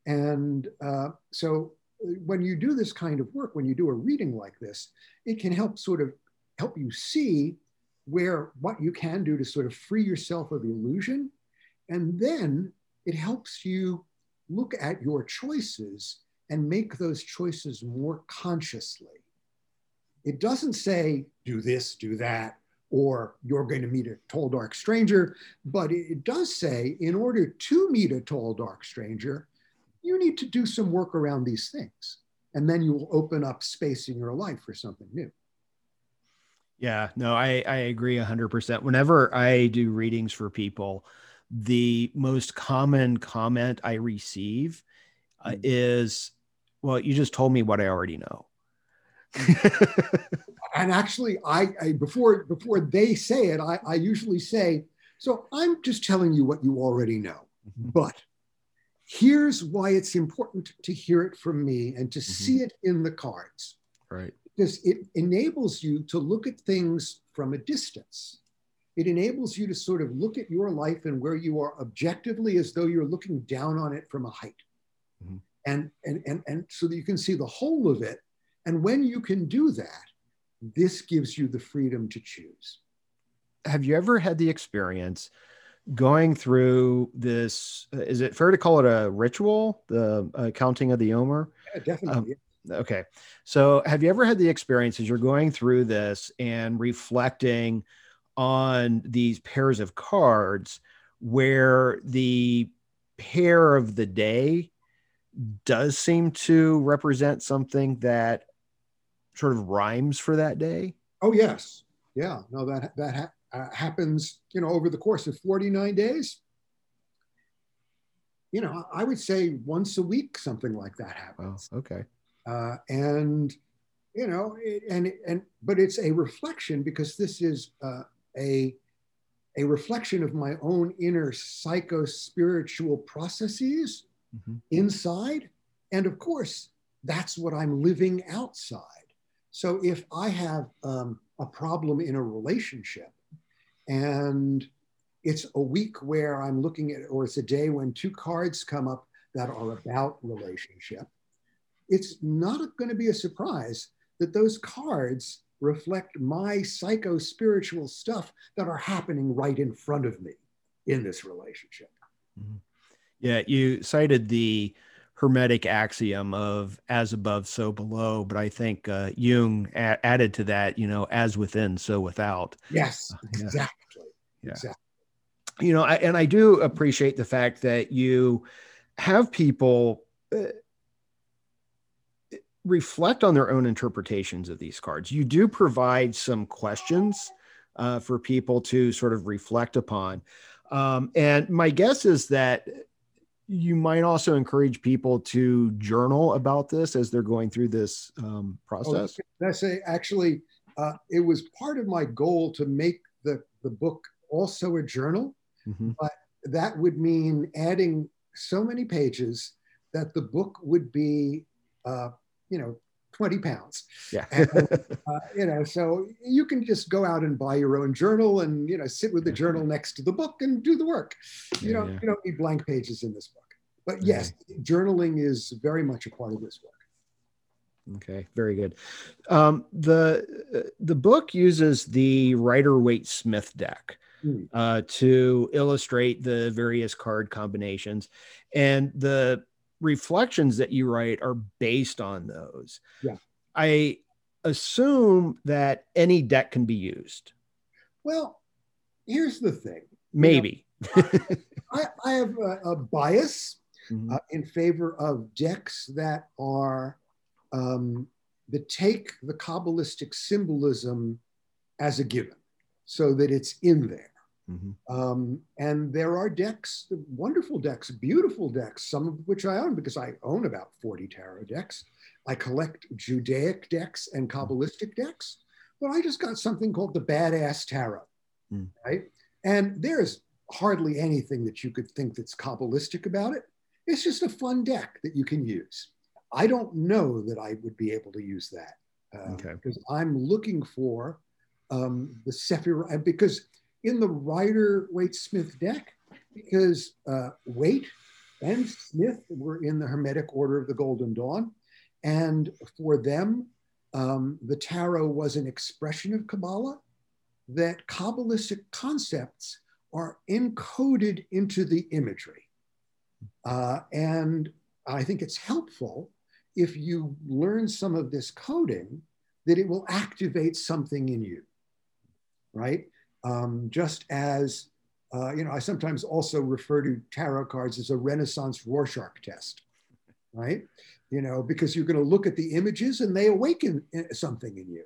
And uh, so when you do this kind of work, when you do a reading like this, it can help sort of help you see where what you can do to sort of free yourself of illusion. And then it helps you look at your choices and make those choices more consciously. It doesn't say, do this, do that, or you're going to meet a tall, dark stranger, but it does say, in order to meet a tall, dark stranger, you need to do some work around these things. And then you will open up space in your life for something new. Yeah, no, I, I agree 100%. Whenever I do readings for people, the most common comment I receive uh, mm-hmm. is, well, you just told me what I already know. (laughs) and actually, I, I, before before they say it, I, I usually say, so I'm just telling you what you already know. Mm-hmm. But here's why it's important to hear it from me and to mm-hmm. see it in the cards. Right. Because it enables you to look at things from a distance. It enables you to sort of look at your life and where you are objectively as though you're looking down on it from a height. Mm-hmm. And, and, and, and so that you can see the whole of it. And when you can do that, this gives you the freedom to choose. Have you ever had the experience going through this uh, is it fair to call it a ritual the uh, counting of the omer yeah, definitely um, okay so have you ever had the experience as you're going through this and reflecting on these pairs of cards where the pair of the day does seem to represent something that sort of rhymes for that day? Oh yes. Yeah. No that that uh, happens, you know, over the course of 49 days, you know, I would say once a week, something like that happens. Oh, okay. Uh, and, you know, it, and, and, but it's a reflection because this is uh, a, a reflection of my own inner psycho spiritual processes mm-hmm. inside. And of course, that's what I'm living outside. So if I have um, a problem in a relationship, and it's a week where I'm looking at, or it's a day when two cards come up that are about relationship. It's not going to be a surprise that those cards reflect my psycho spiritual stuff that are happening right in front of me in this relationship. Mm-hmm. Yeah, you cited the hermetic axiom of as above, so below. But I think uh, Jung a- added to that, you know, as within, so without. Yes, uh, exactly. Yeah. Exactly. You know, I, and I do appreciate the fact that you have people uh, reflect on their own interpretations of these cards. You do provide some questions uh, for people to sort of reflect upon. Um, and my guess is that you might also encourage people to journal about this as they're going through this um, oh, process. Oh, that's a, actually, uh, it was part of my goal to make the, the book also a journal, mm-hmm. but that would mean adding so many pages that the book would be, uh, you know, 20 pounds. Yeah. and, uh, you know, so you can just go out and buy your own journal and, you know, sit with the journal next to the book and do the work. You Yeah, don't, yeah. you don't need blank pages in this book. But yes, journaling is very much a part of this work. Okay, very good. Um, the the book uses the Rider Waite Smith deck Hmm. uh, to illustrate the various card combinations, and the reflections that you write are based on those. Yeah. I assume that any deck can be used. Well, here's the thing. Maybe. (laughs) I, I have a, a bias Mhm. uh, in favor of decks that are um, that take the Kabbalistic symbolism as a given, so that it's in there. Mhm. Um, and there are decks, wonderful decks, beautiful decks, some of which I own because I own about 40 tarot decks. I collect Judaic decks and Kabbalistic decks, but I just got something called the Badass Tarot, Hmm. right? And there's hardly anything that you could think that's Kabbalistic about it. It's just a fun deck that you can use. I don't know that I would be able to use that uh, Okay. because I'm looking for um, the Sephirah, because in the Rider Waite Smith deck, because uh, Waite and Smith were in the Hermetic Order of the Golden Dawn. And for them, um, the tarot was an expression of Kabbalah, that Kabbalistic concepts are encoded into the imagery. Uh, and I think it's helpful if you learn some of this coding that it will activate something in you, right? Um, just as, uh, you know, I sometimes also refer to tarot cards as a Renaissance Rorschach test, right? You know, because you're going to look at the images and they awaken uh, something in you.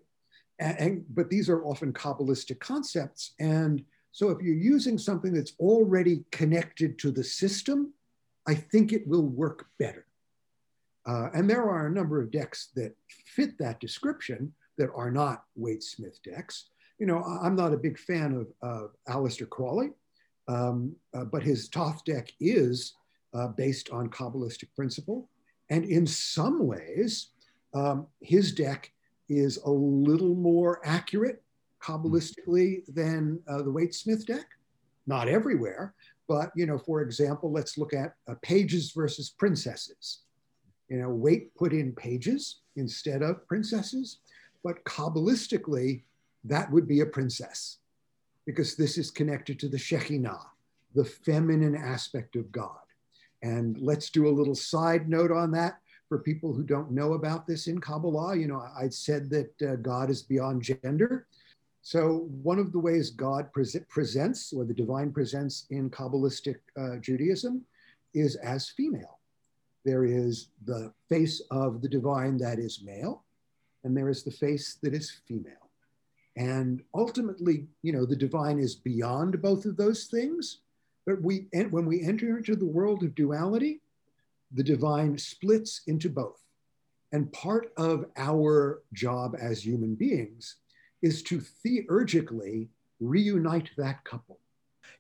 And, and, but these are often Kabbalistic concepts. And so if you're using something that's already connected to the system, I think it will work better. Uh, and there are a number of decks that fit that description that are not Waite Smith decks. You know, I'm not a big fan of, of Aleister Crowley, um, uh, but his Thoth deck is uh, based on Kabbalistic principle. And in some ways, um, his deck is a little more accurate Kabbalistically than uh, the Waite Smith deck. Not everywhere, but you know, for example, let's look at uh, pages versus princesses. You know, Waite put in pages instead of princesses, but Kabbalistically, that would be a princess because this is connected to the Shekhinah, the feminine aspect of God. And let's do a little side note on that for people who don't know about this in Kabbalah. You know, I said that uh, God is beyond gender. So, one of the ways God pre- presents, or the divine presents in Kabbalistic uh, Judaism, is as female. There is the face of the divine that is male, and there is the face that is female. And ultimately, you know, the divine is beyond both of those things. But we, when we enter into the world of duality, the divine splits into both. And part of our job as human beings is to theurgically reunite that couple.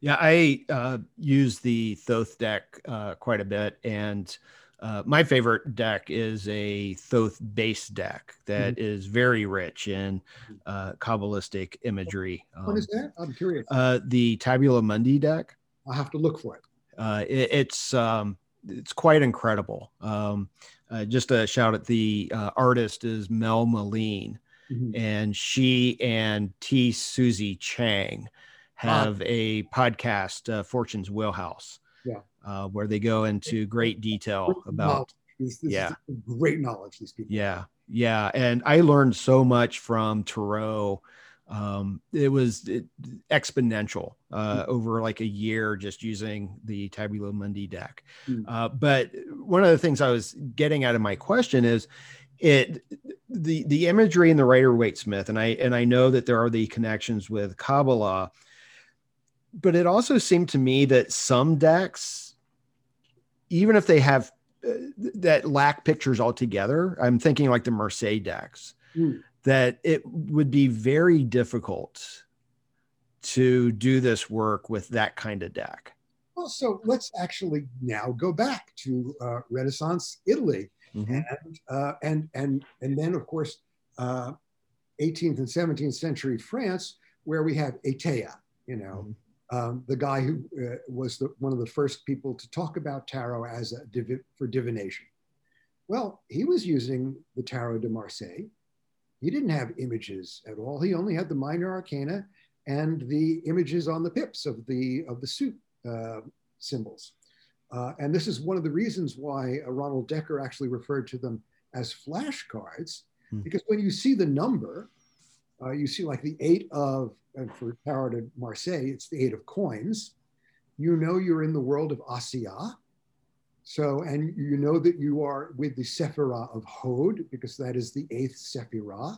Yeah, I uh, use the Thoth deck uh, quite a bit, and uh, my favorite deck is a Thoth base deck that Mm-hmm. is very rich in uh, Kabbalistic imagery. what is that? I'm curious. Uh, the Tabula Mundi deck. I'll have to look for it. Uh, it it's um, it's quite incredible. Um, uh, just a shout at the uh, artist is Mel Meleen, Mhm. and she and T. Susie Chang have a podcast, uh, Fortune's Wheelhouse, Yeah. Uh, where they go into great detail about This, this yeah. great knowledge. These people. yeah, yeah, and I learned so much from Tarot. Um, it was it, exponential uh, over like a year just using the Tabula Mundi deck. Mm. Uh, but one of the things I was getting out of my question is it the the imagery in the Rider Waite Smith, and I and I know that there are the connections with Kabbalah, but it also seemed to me that some decks, even if they have uh, that lack pictures altogether, I'm thinking like the Marseille decks, Mm. that it would be very difficult to do this work with that kind of deck. Well, so let's actually now go back to uh, Renaissance Italy Mm-hmm. And, uh, and, and, and then, of course, uh, 18th and 17th century France, where we have Etteilla, you know, mm-hmm. Um, the guy who uh, was the, one of the first people to talk about tarot as for divination. Well, he was using the Tarot de Marseille. He didn't have images at all. He only had the minor arcana and the images on the pips of the of the suit uh, symbols. Uh, and this is one of the reasons why uh, Ronald Decker actually referred to them as flashcards, hmm. because when you see the number, uh, you see like the eight of, and for Tarot de Marseille, it's the eight of coins. You know you're in the world of Asiya. So, and you know that you are with the Sephirah of Hod, because that is the eighth Sephirah.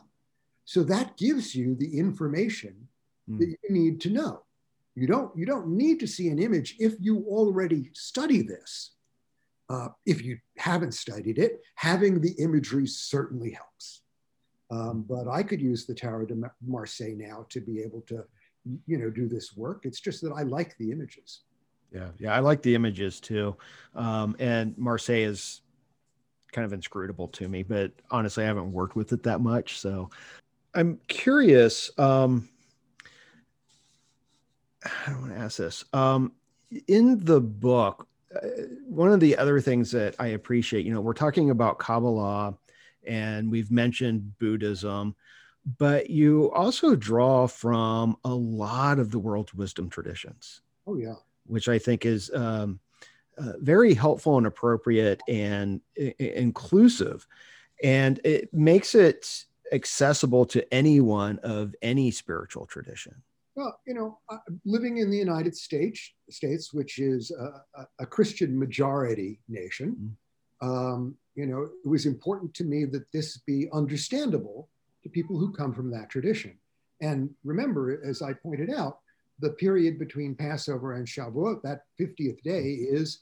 So that gives you the information mm. that you need to know. You don't, you don't need to see an image if you already study this. Uh, if you haven't studied it, having the imagery certainly helps. Um, but I could use the Tarot de Marseille now to be able to, you know, do this work. It's just that I like the images. Yeah, yeah, I like the images too. Um, and Marseille is kind of inscrutable to me, but honestly, I haven't worked with it that much. So I'm curious. Um, I don't want to ask this. Um, in the book, uh, one of the other things that I appreciate, you know, we're talking about Kabbalah and we've mentioned Buddhism, but you also draw from a lot of the world's wisdom traditions. Oh, yeah. Which I think is um, uh, very helpful and appropriate and I- inclusive. And it makes it accessible to anyone of any spiritual tradition. Well, you know, uh, living in the United States, States, which is a, a Christian majority nation, mm-hmm. Um, you know, it was important to me that this be understandable to people who come from that tradition. And remember, as I pointed out, the period between Passover and Shavuot, that 50th day, is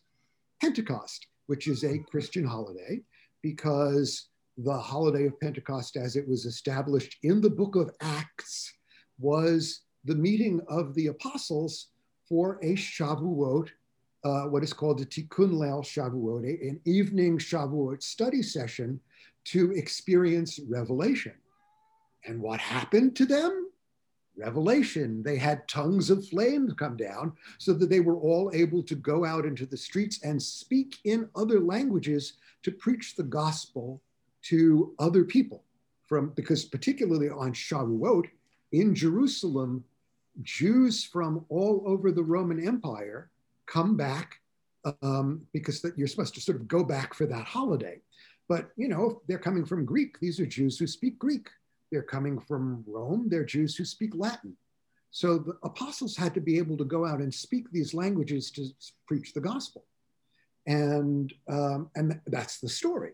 Pentecost, which is a Christian holiday, because the holiday of Pentecost, as it was established in the book of Acts, was the meeting of the apostles for a Shavuot, uh, what is called a Tikkun Leil Shavuot, an evening Shavuot study session to experience revelation. And what happened to them? Revelation. They had tongues of flame come down so that they were all able to go out into the streets and speak in other languages to preach the gospel to other people. From because particularly on Shavuot in Jerusalem, Jews from all over the Roman Empire come back um, because that you're supposed to sort of go back for that holiday. But you know, they're coming from Greek. These are Jews who speak Greek. They're coming from Rome. They're Jews who speak Latin. So the apostles had to be able to go out and speak these languages to preach the gospel, and um, and that's the story.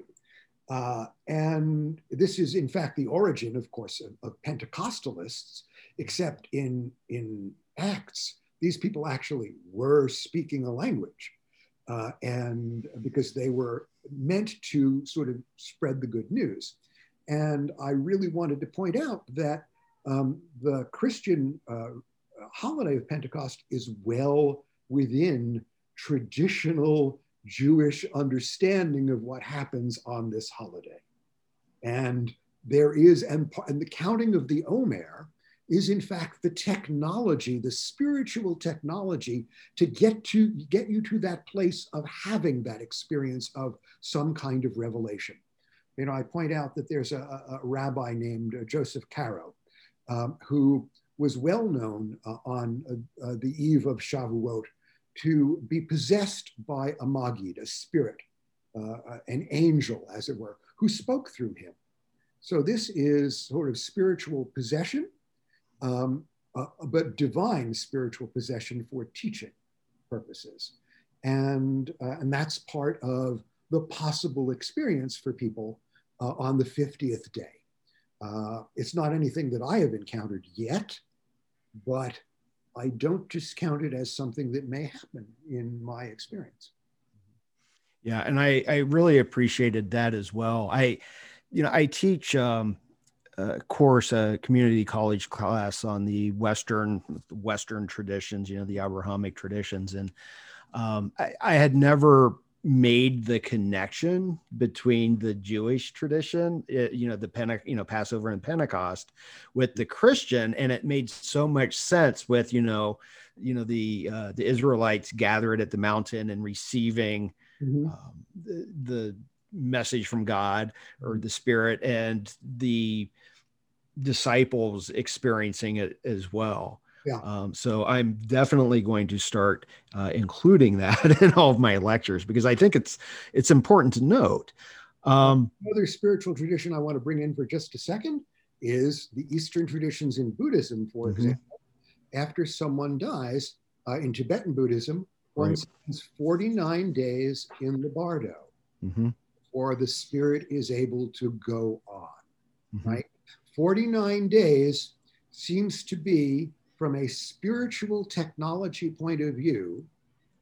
Uh, and this is, in fact, the origin, of course, of, of Pentecostalists except in, in Acts, these people actually were speaking a language. Uh, and because they were meant to sort of spread the good news. And I really wanted to point out that um, the Christian uh, holiday of Pentecost is well within traditional Jewish understanding of what happens on this holiday. And there is, and, and the counting of the Omer is in fact the technology, the spiritual technology to get to get you to that place of having that experience of some kind of revelation. You know, I point out that there's a, a rabbi named uh, Joseph Caro um, who was well known uh, on uh, uh, the eve of Shavuot to be possessed by a magid, a spirit, uh, uh, an angel, as it were, who spoke through him. So this is sort of spiritual possession um, uh, but divine spiritual possession for teaching purposes. And, uh, and that's part of the possible experience for people uh, on the 50th day. Uh, it's not anything that I have encountered yet, but I don't discount it as something that may happen in my experience. Yeah, and I, I really appreciated that as well. I, you know, I teach um, uh, course, a community college class on the Western Western traditions, you know, the Abrahamic traditions, and um, I, I, had never made the connection between the Jewish tradition, it, you know, the Pente- you know Passover and Pentecost, with the Christian, and it made so much sense with you know, you know the uh, the Israelites gathered at the mountain and receiving mm-hmm. um, the, the message from God or the Spirit, and the disciples experiencing it as well. Yeah. Um, so I'm definitely going to start uh, including that (laughs) in all of my lectures because I think it's it's important to note. Um, Another spiritual tradition I want to bring in for just a second is the Eastern traditions in Buddhism, for mm-hmm. example. After someone dies uh, in Tibetan Buddhism, one right. spends 49 days in the bardo, mm-hmm. or the spirit is able to go on. Mm-hmm. Right, 49 days seems to be from a spiritual technology point of view,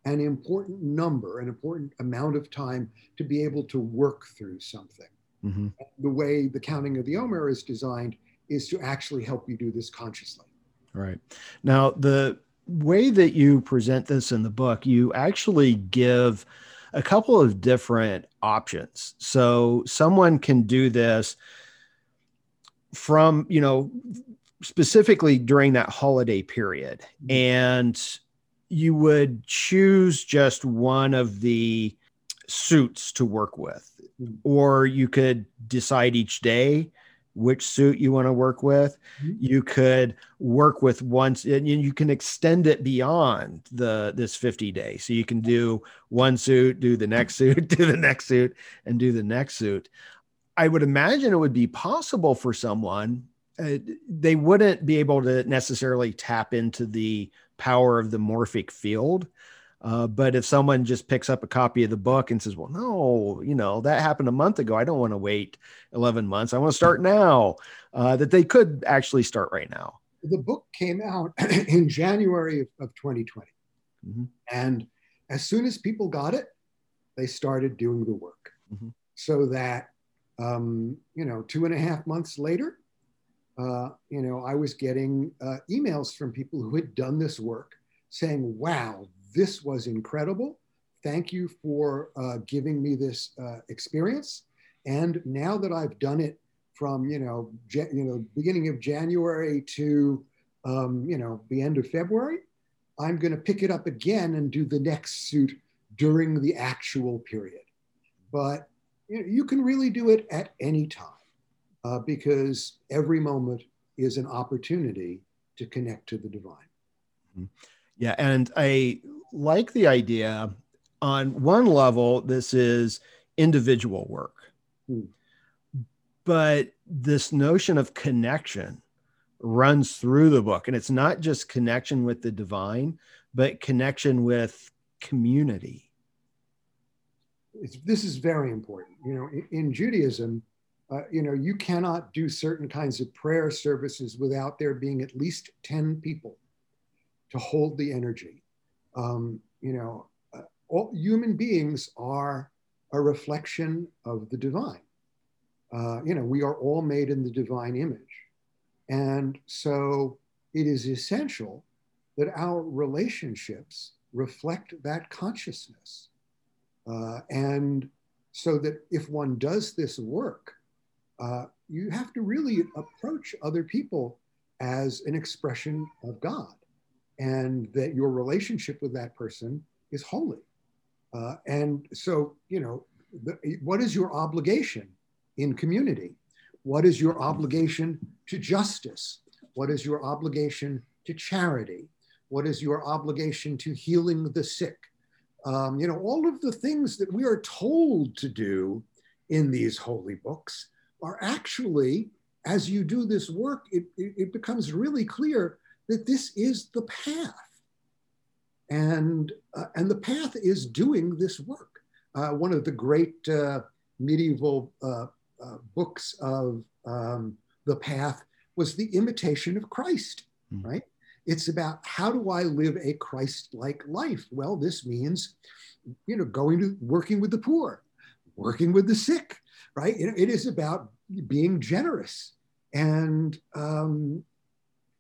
an important number, an important amount of time to be able to work through something. Mm-hmm. The way the counting of the Omer is designed is to actually help you do this consciously. Right. Now, the way that you present this in the book, you actually give a couple of different options. So someone can do this from, you know, specifically during that holiday period mm-hmm. and you would choose just one of the suits to work with mm-hmm. or you could decide each day which suit you want to work with mm-hmm. you could work with once and you can extend it beyond the this 50 days so you can do one suit do the next (laughs) suit do the next suit and do the next suit i would imagine it would be possible for someone uh, they wouldn't be able to necessarily tap into the power of the morphic field. Uh, but if someone just picks up a copy of the book and says, well, no, you know, that happened a month ago. I don't want to wait 11 months. I want to start now, uh, that they could actually start right now. The book came out (clears throat) in January of, of 2020. Mm-hmm. And as soon as people got it, they started doing the work. Mm-hmm. So that, um, you know, two and a half months later, uh, you know, I was getting uh, emails from people who had done this work saying, wow, this was incredible. Thank you for uh, giving me this uh, experience. And now that I've done it from, you know, je- you know, beginning of January to, um, you know, the end of February, I'm going to pick it up again and do the next suit during the actual period. But you, can really do it at any time uh, because every moment is an opportunity to connect to the divine. Mm-hmm. Yeah, and I like the idea. On one level, this is individual work, hmm. but this notion of connection runs through the book, and it's not just connection with the divine, but connection with community. It's, this is very important. You know, in, in Judaism, uh, you know, you cannot do certain kinds of prayer services without there being at least 10 people to hold the energy. Um, you know, uh, all human beings are a reflection of the divine. Uh, you know, we are all made in the divine image. And so it is essential that our relationships reflect that consciousness. Uh, and so that if one does this work, uh, you have to really approach other people as an expression of God and that your relationship with that person is holy. Uh, and so, you know, the, what is your obligation in community? What is your obligation to justice? What is your obligation to charity? What is your obligation to healing the sick? Um, you know, all of the things that we are told to do in these holy books are actually, as you do this work, it, it, becomes really clear that this is the path. And, uh, and the path is doing this work. Uh, one of the great uh, medieval uh, uh, books of um, the path was The Imitation of Christ, mm. right? It's about how do I live a Christ-like life? Well, this means, you know, going to working with the poor, working with the sick, right? It is about being generous. And um,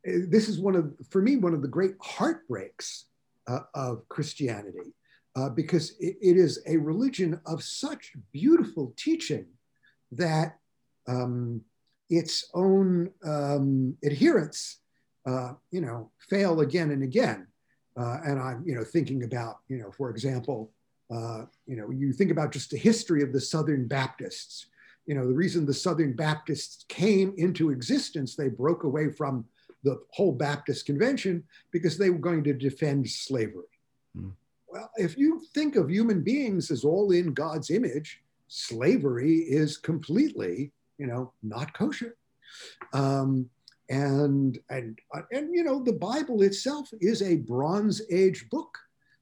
this is one of, for me, one of the great heartbreaks uh, of Christianity. uh, because it, it is a religion of such beautiful teaching that um, its own um, adherents, uh, you know, fail again and again. Uh, and I'm, you know, thinking about, you know, for example, uh, you know, you think about just the history of the Southern Baptists. You know, the reason the Southern Baptists came into existence, they broke away from the whole Baptist convention because they were going to defend slavery. Mm. Well, if you think of human beings as all in God's image, slavery is completely, you know, not kosher. Um, and and and you know, the Bible itself is a Bronze Age book,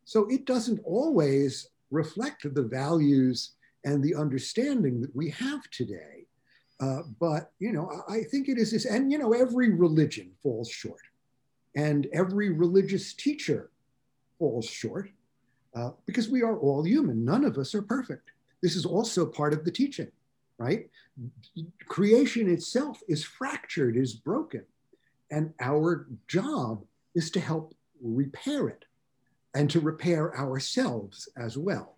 so it doesn't always reflect the values and the understanding that we have today. Uh, but you know, I, I think it is this, and you know, every religion falls short, and every religious teacher falls short, uh, because we are all human. None of us are perfect. This is also part of the teaching, right? Creation itself is fractured, is broken, and our job is to help repair it and to repair ourselves as well.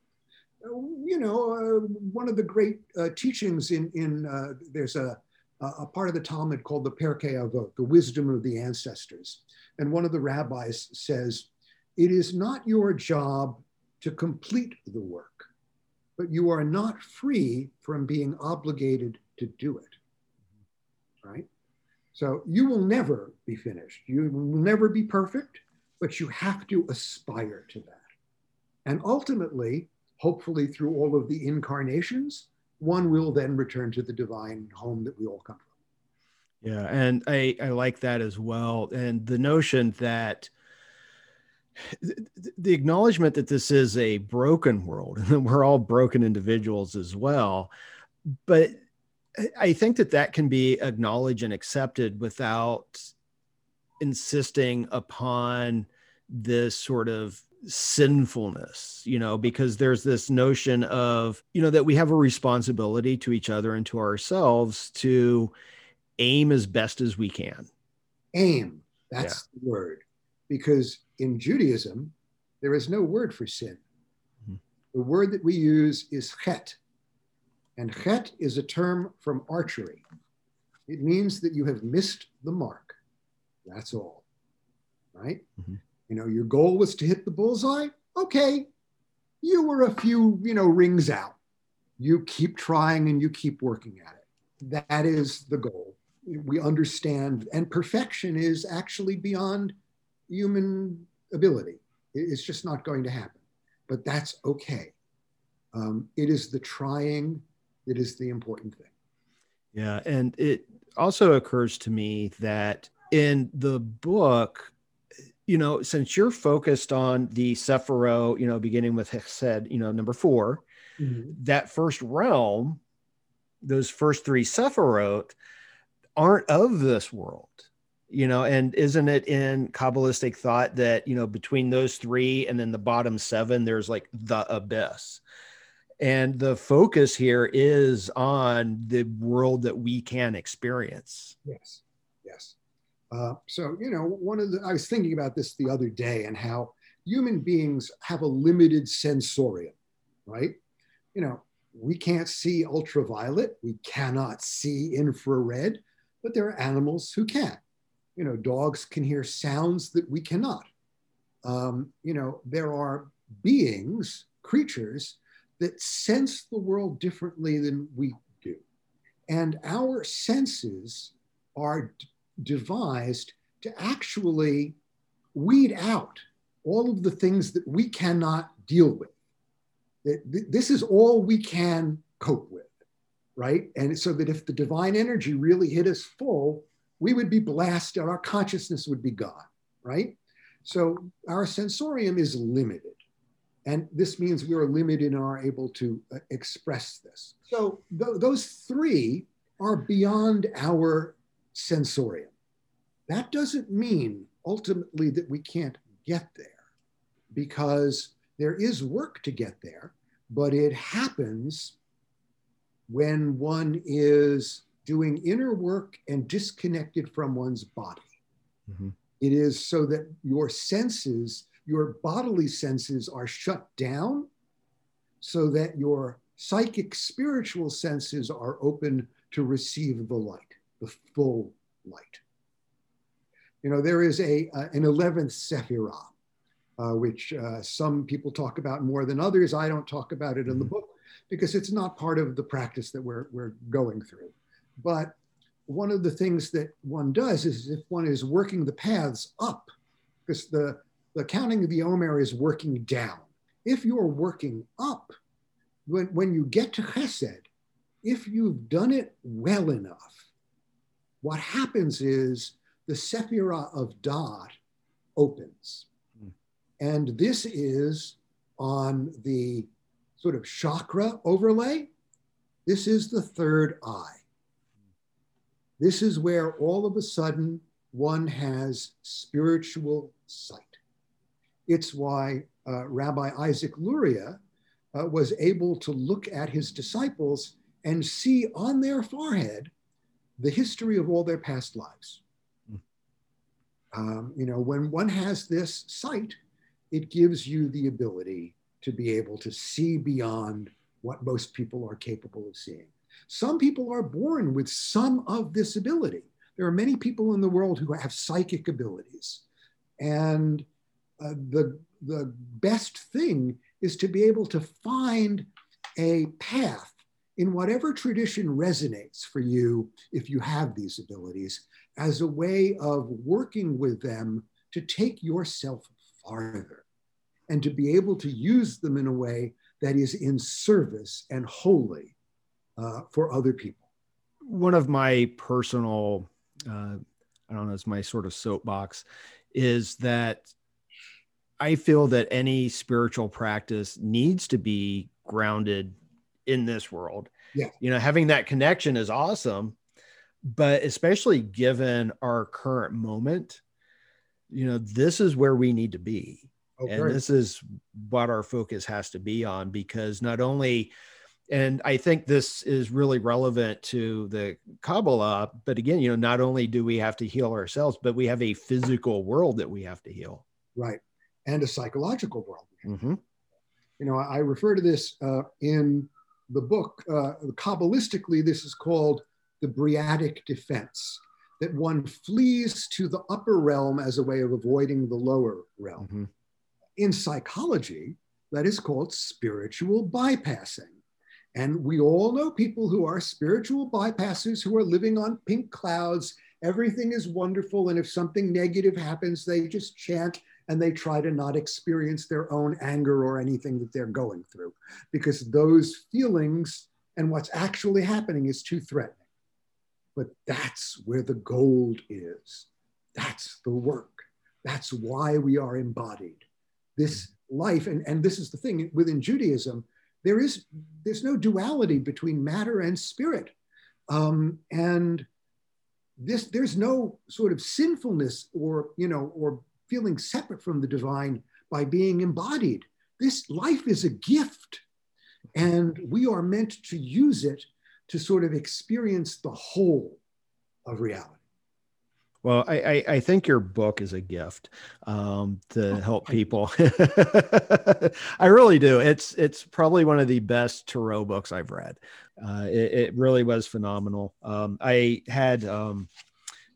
You know, uh, one of the great uh, teachings in, in uh, there's a, a part of the Talmud called the Pirkei Avot, the wisdom of the ancestors. And one of the rabbis says, it is not your job to complete the work, but you are not free from being obligated to do it. Right? So you will never be finished. You will never be perfect but you have to aspire to that. And ultimately, hopefully through all of the incarnations, one will then return to the divine home that we all come from. Yeah, and I, I like that as well. And the notion that the acknowledgement that this is a broken world and (laughs) that we're all broken individuals as well. But I think that that can be acknowledged and accepted without insisting upon this sort of sinfulness, you know, because there's this notion of, you know, that we have a responsibility to each other and to ourselves to aim as best as we can. Aim, that's yeah. the word. Because in Judaism, there is no word for sin. Mm-hmm. The word that we use is chet. And chet is a term from archery. It means that you have missed the mark. That's all. Right? Mm-hmm. You know, your goal was to hit the bullseye. Okay. You were a few, you know, rings out. You keep trying and you keep working at it. That is the goal. We understand, and perfection is actually beyond human ability. It's just not going to happen. But that's okay. Um, it is the trying that is the important thing. Yeah. And it also occurs to me that in the book, you know, since you're focused on the Sephirot, you know, beginning with Chesed, you know, number 4 mm-hmm. that first realm, those first three Sephirot aren't of this world, you know, and isn't it in Kabbalistic thought that, you know, between those three and then the bottom seven, there's like the abyss. And the focus here is on the world that we can experience. Yes. Yes. Uh, so, you know, one of the, I was thinking about this the other day and how human beings have a limited sensorium, right? You know, we can't see ultraviolet, we cannot see infrared, but there are animals who can. You know, dogs can hear sounds that we cannot. Um, you know, there are beings, creatures that sense the world differently than we do. And our senses are devised to actually weed out all of the things that we cannot deal with. This is all we can cope with, right? And so that if the divine energy really hit us full, we would be blasted, our consciousness would be gone, right? So our sensorium is limited. And this means we are limited and are able to uh, express this. So th- those three are beyond our sensorium. That doesn't mean ultimately that we can't get there because there is work to get there, but it happens when one is doing inner work and disconnected from one's body. Mm-hmm. It is so that your senses your bodily senses are shut down so that your psychic spiritual senses are open to receive the light, the full light. You know, there is a, uh, an 11th Sephirah, uh, which uh, some people talk about more than others. I don't talk about it in the mm-hmm. book because it's not part of the practice that we're, we're going through. But one of the things that one does is if one is working the paths up, because the, the counting of the Omer is working down. If you're working up, when, when you get to Chesed, if you've done it well enough, what happens is the Sephirah of Da'at opens. Mm. And this is on the sort of chakra overlay. This is the third eye. This is where all of a sudden one has spiritual sight. It's why uh, Rabbi Isaac Luria uh, was able to look at his disciples and see on their forehead the history of all their past lives. Hmm. Um, you know, when one has this sight, it gives you the ability to be able to see beyond what most people are capable of seeing. Some people are born with some of this ability. There are many people in the world who have psychic abilities. And uh, the, the best thing is to be able to find a path in whatever tradition resonates for you if you have these abilities as a way of working with them to take yourself farther and to be able to use them in a way that is in service and holy uh, for other people. One of my personal, uh, I don't know, it's my sort of soapbox, is that I feel that any spiritual practice needs to be grounded in this world. Yeah. You know, having that connection is awesome, but especially given our current moment, you know, this is where we need to be. Okay. And this is what our focus has to be on because not only and I think this is really relevant to the Kabbalah. But again, you know, not only do we have to heal ourselves, but we have a physical world that we have to heal. Right. And a psychological world. Mm-hmm. You know, I refer to this uh, in the book. Uh, Kabbalistically, this is called the Briatic defense that one flees to the upper realm as a way of avoiding the lower realm. Mm-hmm. In psychology, that is called spiritual bypassing and we all know people who are spiritual bypassers who are living on pink clouds. Everything is wonderful. And if something negative happens, they just chant and they try to not experience their own anger or anything that they're going through because those feelings and what's actually happening is too threatening. But that's where the gold is. That's the work. That's why we are embodied. This mm. life, and, and this is the thing within Judaism, there is there's no duality between matter and spirit. Um, and this there's no sort of sinfulness or you know or feeling separate from the divine by being embodied. This life is a gift and we are meant to use it to sort of experience the whole of reality well, I, I, I, think your book is a gift um, to oh, help people. (laughs) I really do. It's it's probably one of the best tarot books I've read. Uh, it, it, really was phenomenal. Um, I had um,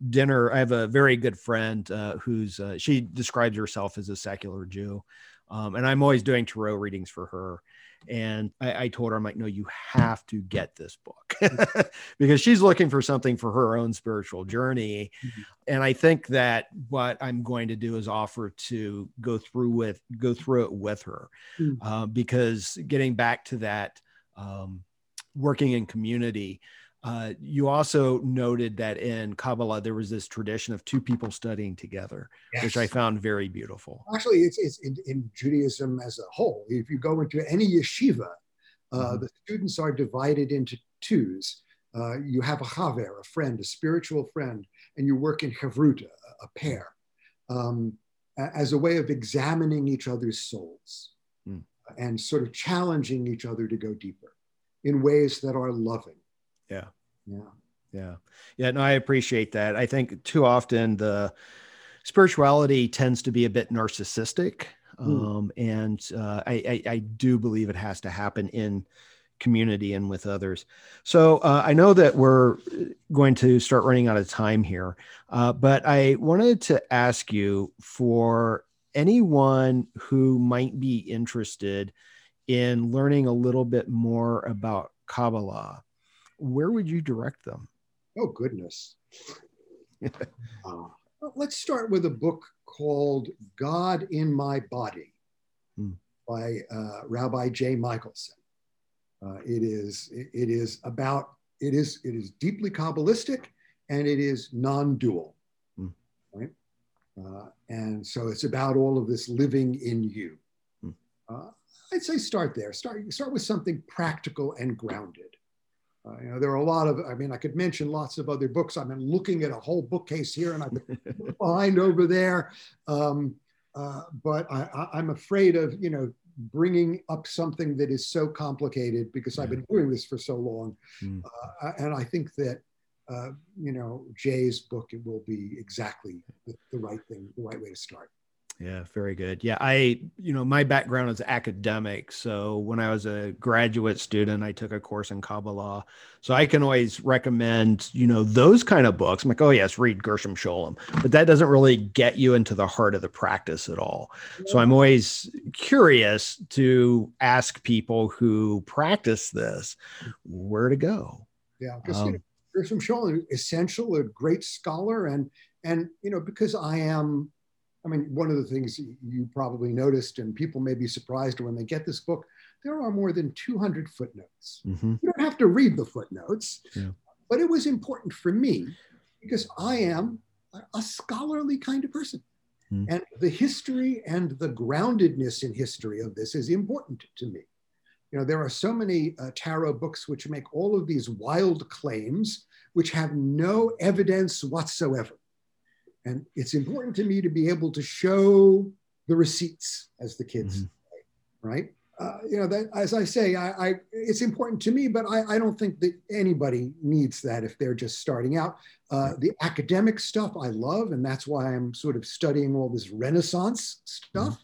dinner. I have a very good friend uh, who's uh, she describes herself as a secular Jew, um, and I'm always doing tarot readings for her. And I, I, told her, I'm like, no, you have to get this book (laughs) because she's looking for something for her own spiritual journey. Mm-hmm. And I think that what I'm going to do is offer to go through with go through it with her, mm-hmm. uh, because getting back to that um, working in community, uh, you also noted that in Kabbalah there was this tradition of two people studying together, yes. which I found very beautiful. Actually, it's, it's in, in, Judaism as a whole. If you go into any yeshiva, uh, mm-hmm. the students are divided into twos. Uh, you have a chaver, a friend, a spiritual friend, and you work in chavruta, a, a pair, um, as a way of examining each other's souls mm. and sort of challenging each other to go deeper in ways that are loving. Yeah. Yeah. Yeah. Yeah. No, I appreciate that. I think too often the spirituality tends to be a bit narcissistic. um, and uh, I, I, I do believe it has to happen in community and with others. So uh, I know that we're going to start running out of time here, uh, but I wanted to ask you for anyone who might be interested in learning a little bit more about Kabbalah, where would you direct them? Oh, goodness. (laughs) uh, let's start with a book called God in My Body hmm. by uh, Rabbi Jay Michaelson. Uh, it is it is about it is it is deeply kabbalistic and it is non-dual, hmm. right? Uh, and so it's about all of this living in you. Hmm. Uh, I'd say start there. Start start with something practical and grounded. Uh, you know, there are a lot of, I mean, I could mention lots of other books. I've been looking at a whole bookcase here and I've been (laughs) behind over there. Um, uh, but I, am afraid of, you know, bringing up something that is so complicated because I've been doing this for so long. Mm. Uh, and I think that, uh, you know, Jay's book, it will be exactly the, the right thing, the right way to start. Yeah, very good. Yeah, I, you know, my background is academic. So when I was a graduate student, I took a course in Kabbalah. So I can always recommend, you know, those kind of books. I'm like, oh, yes, read Gershom Scholem. But that doesn't really get you into the heart of the practice at all. So I'm always curious to ask people who practice this where to go. Yeah, because um, you know, Gershom Scholem, essential, a great scholar. And, and, you know, because I am, I mean, one of the things you probably noticed, and people may be surprised when they get this book, there are more than 200 footnotes. Mm-hmm. You don't have to read the footnotes, yeah. but it was important for me because I am a scholarly kind of person. Mm-hmm. And the history and the groundedness in history of this is important to me. You know, there are so many uh, tarot books which make all of these wild claims which have no evidence whatsoever. And it's important to me to be able to show the receipts, as the kids mm-hmm. say, right? Uh, you know, that as I say, I, I it's important to me, but I, I, don't think that anybody needs that if they're just starting out. Uh, the academic stuff I love, and that's why I'm sort of studying all this Renaissance stuff. Mm-hmm.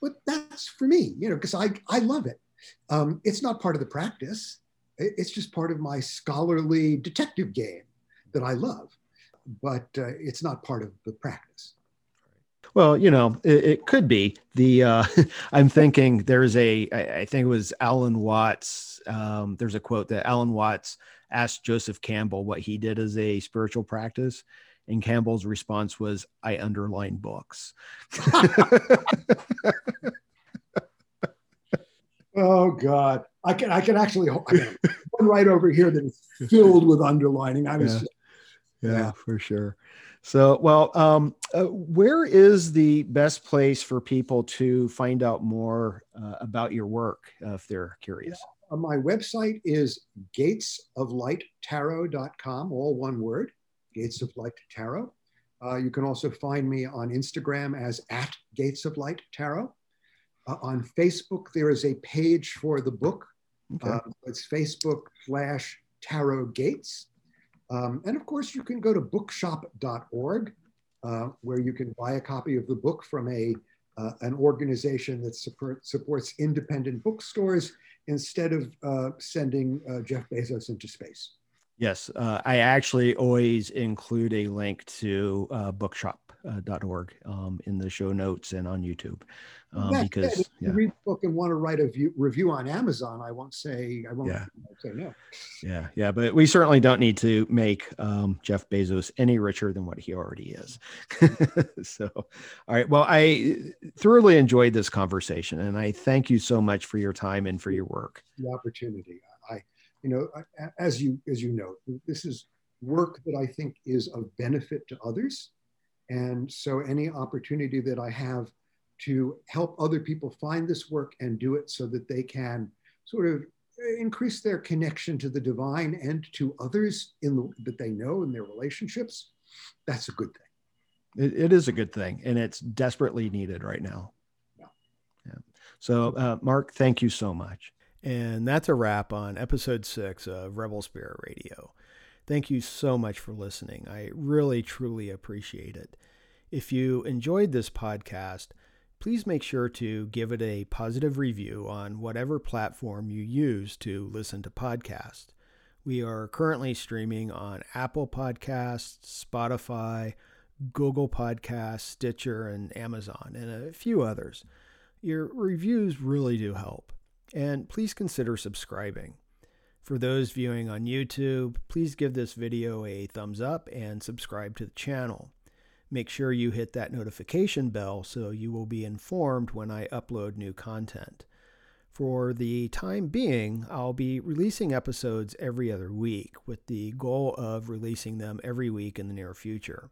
But that's for me, you know, because I I love it. Um, it's not part of the practice. It's just part of my scholarly detective game that I love but uh, it's not part of the practice. Well, you know, it, it could be the. Uh, (laughs) I'm thinking there's a. I, I think it was Alan Watts. Um, there's a quote that Alan Watts asked Joseph Campbell what he did as a spiritual practice, and Campbell's response was, "I underline books." (laughs) oh God, I can I can actually I one right over here that is filled with underlining. I was yeah yeah, yeah, for sure. So, well, um, uh, where is the best place for people to find out more uh, about your work uh, if they're curious? Yeah. Uh, my website is gatesoflighttarot.com, all one word, Gates of Light Tarot. Uh, you can also find me on Instagram as at Gates of Light Tarot. Uh, on Facebook, there is a page for the book. Okay. it's Facebook slash Tarot Gates. Um, and of course, you can go to bookshop.org, uh, where you can buy a copy of the book from a uh, an organization that support, supports independent bookstores instead of uh, sending uh, Jeff Bezos into space. Yes, uh, I actually always include a link to uh, bookshop.org um, in the show notes and on YouTube um, because said, if yeah. you read the book and want to write a view, review on Amazon, I won't say I won't yeah. say no. Yeah, yeah, but we certainly don't need to make um, Jeff Bezos any richer than what he already is. (laughs) so, all right. Well, I thoroughly enjoyed this conversation, and I thank you so much for your time and for your work. The opportunity, I, you know, as you as you know, this is work that I think is of benefit to others, and so any opportunity that I have to help other people find this work and do it so that they can sort of increase their connection to the divine and to others in the, that they know in their relationships that's a good thing. It, it is a good thing and it's desperately needed right now. Yeah, yeah. so uh, mark thank you so much. And that's a wrap on episode six of rebel spirit radio. Thank you so much for listening. I really truly appreciate it. If you enjoyed this podcast please make sure to give it a positive review on whatever platform you use to listen to podcasts. We are currently streaming on Apple Podcasts, Spotify, Google Podcasts, Stitcher, and Amazon, and a few others. Your reviews really do help. And please consider subscribing. For those viewing on YouTube, please give this video a thumbs up and subscribe to the channel. Make sure you hit that notification bell so you will be informed when I upload new content. For the time being, I'll be releasing episodes every other week with the goal of releasing them every week in the near future.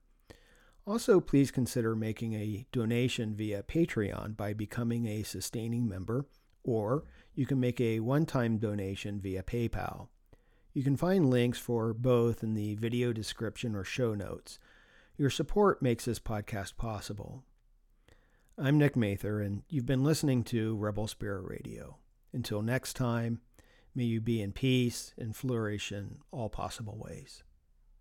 Also, please consider making a donation via Patreon by becoming a sustaining member, or you can make a one time donation via PayPal. You can find links for both in the video description or show notes. Your support makes this podcast possible. I'm Nick Mather, and you've been listening to Rebel Spirit Radio. Until next time, may you be in peace and flourish in all possible ways.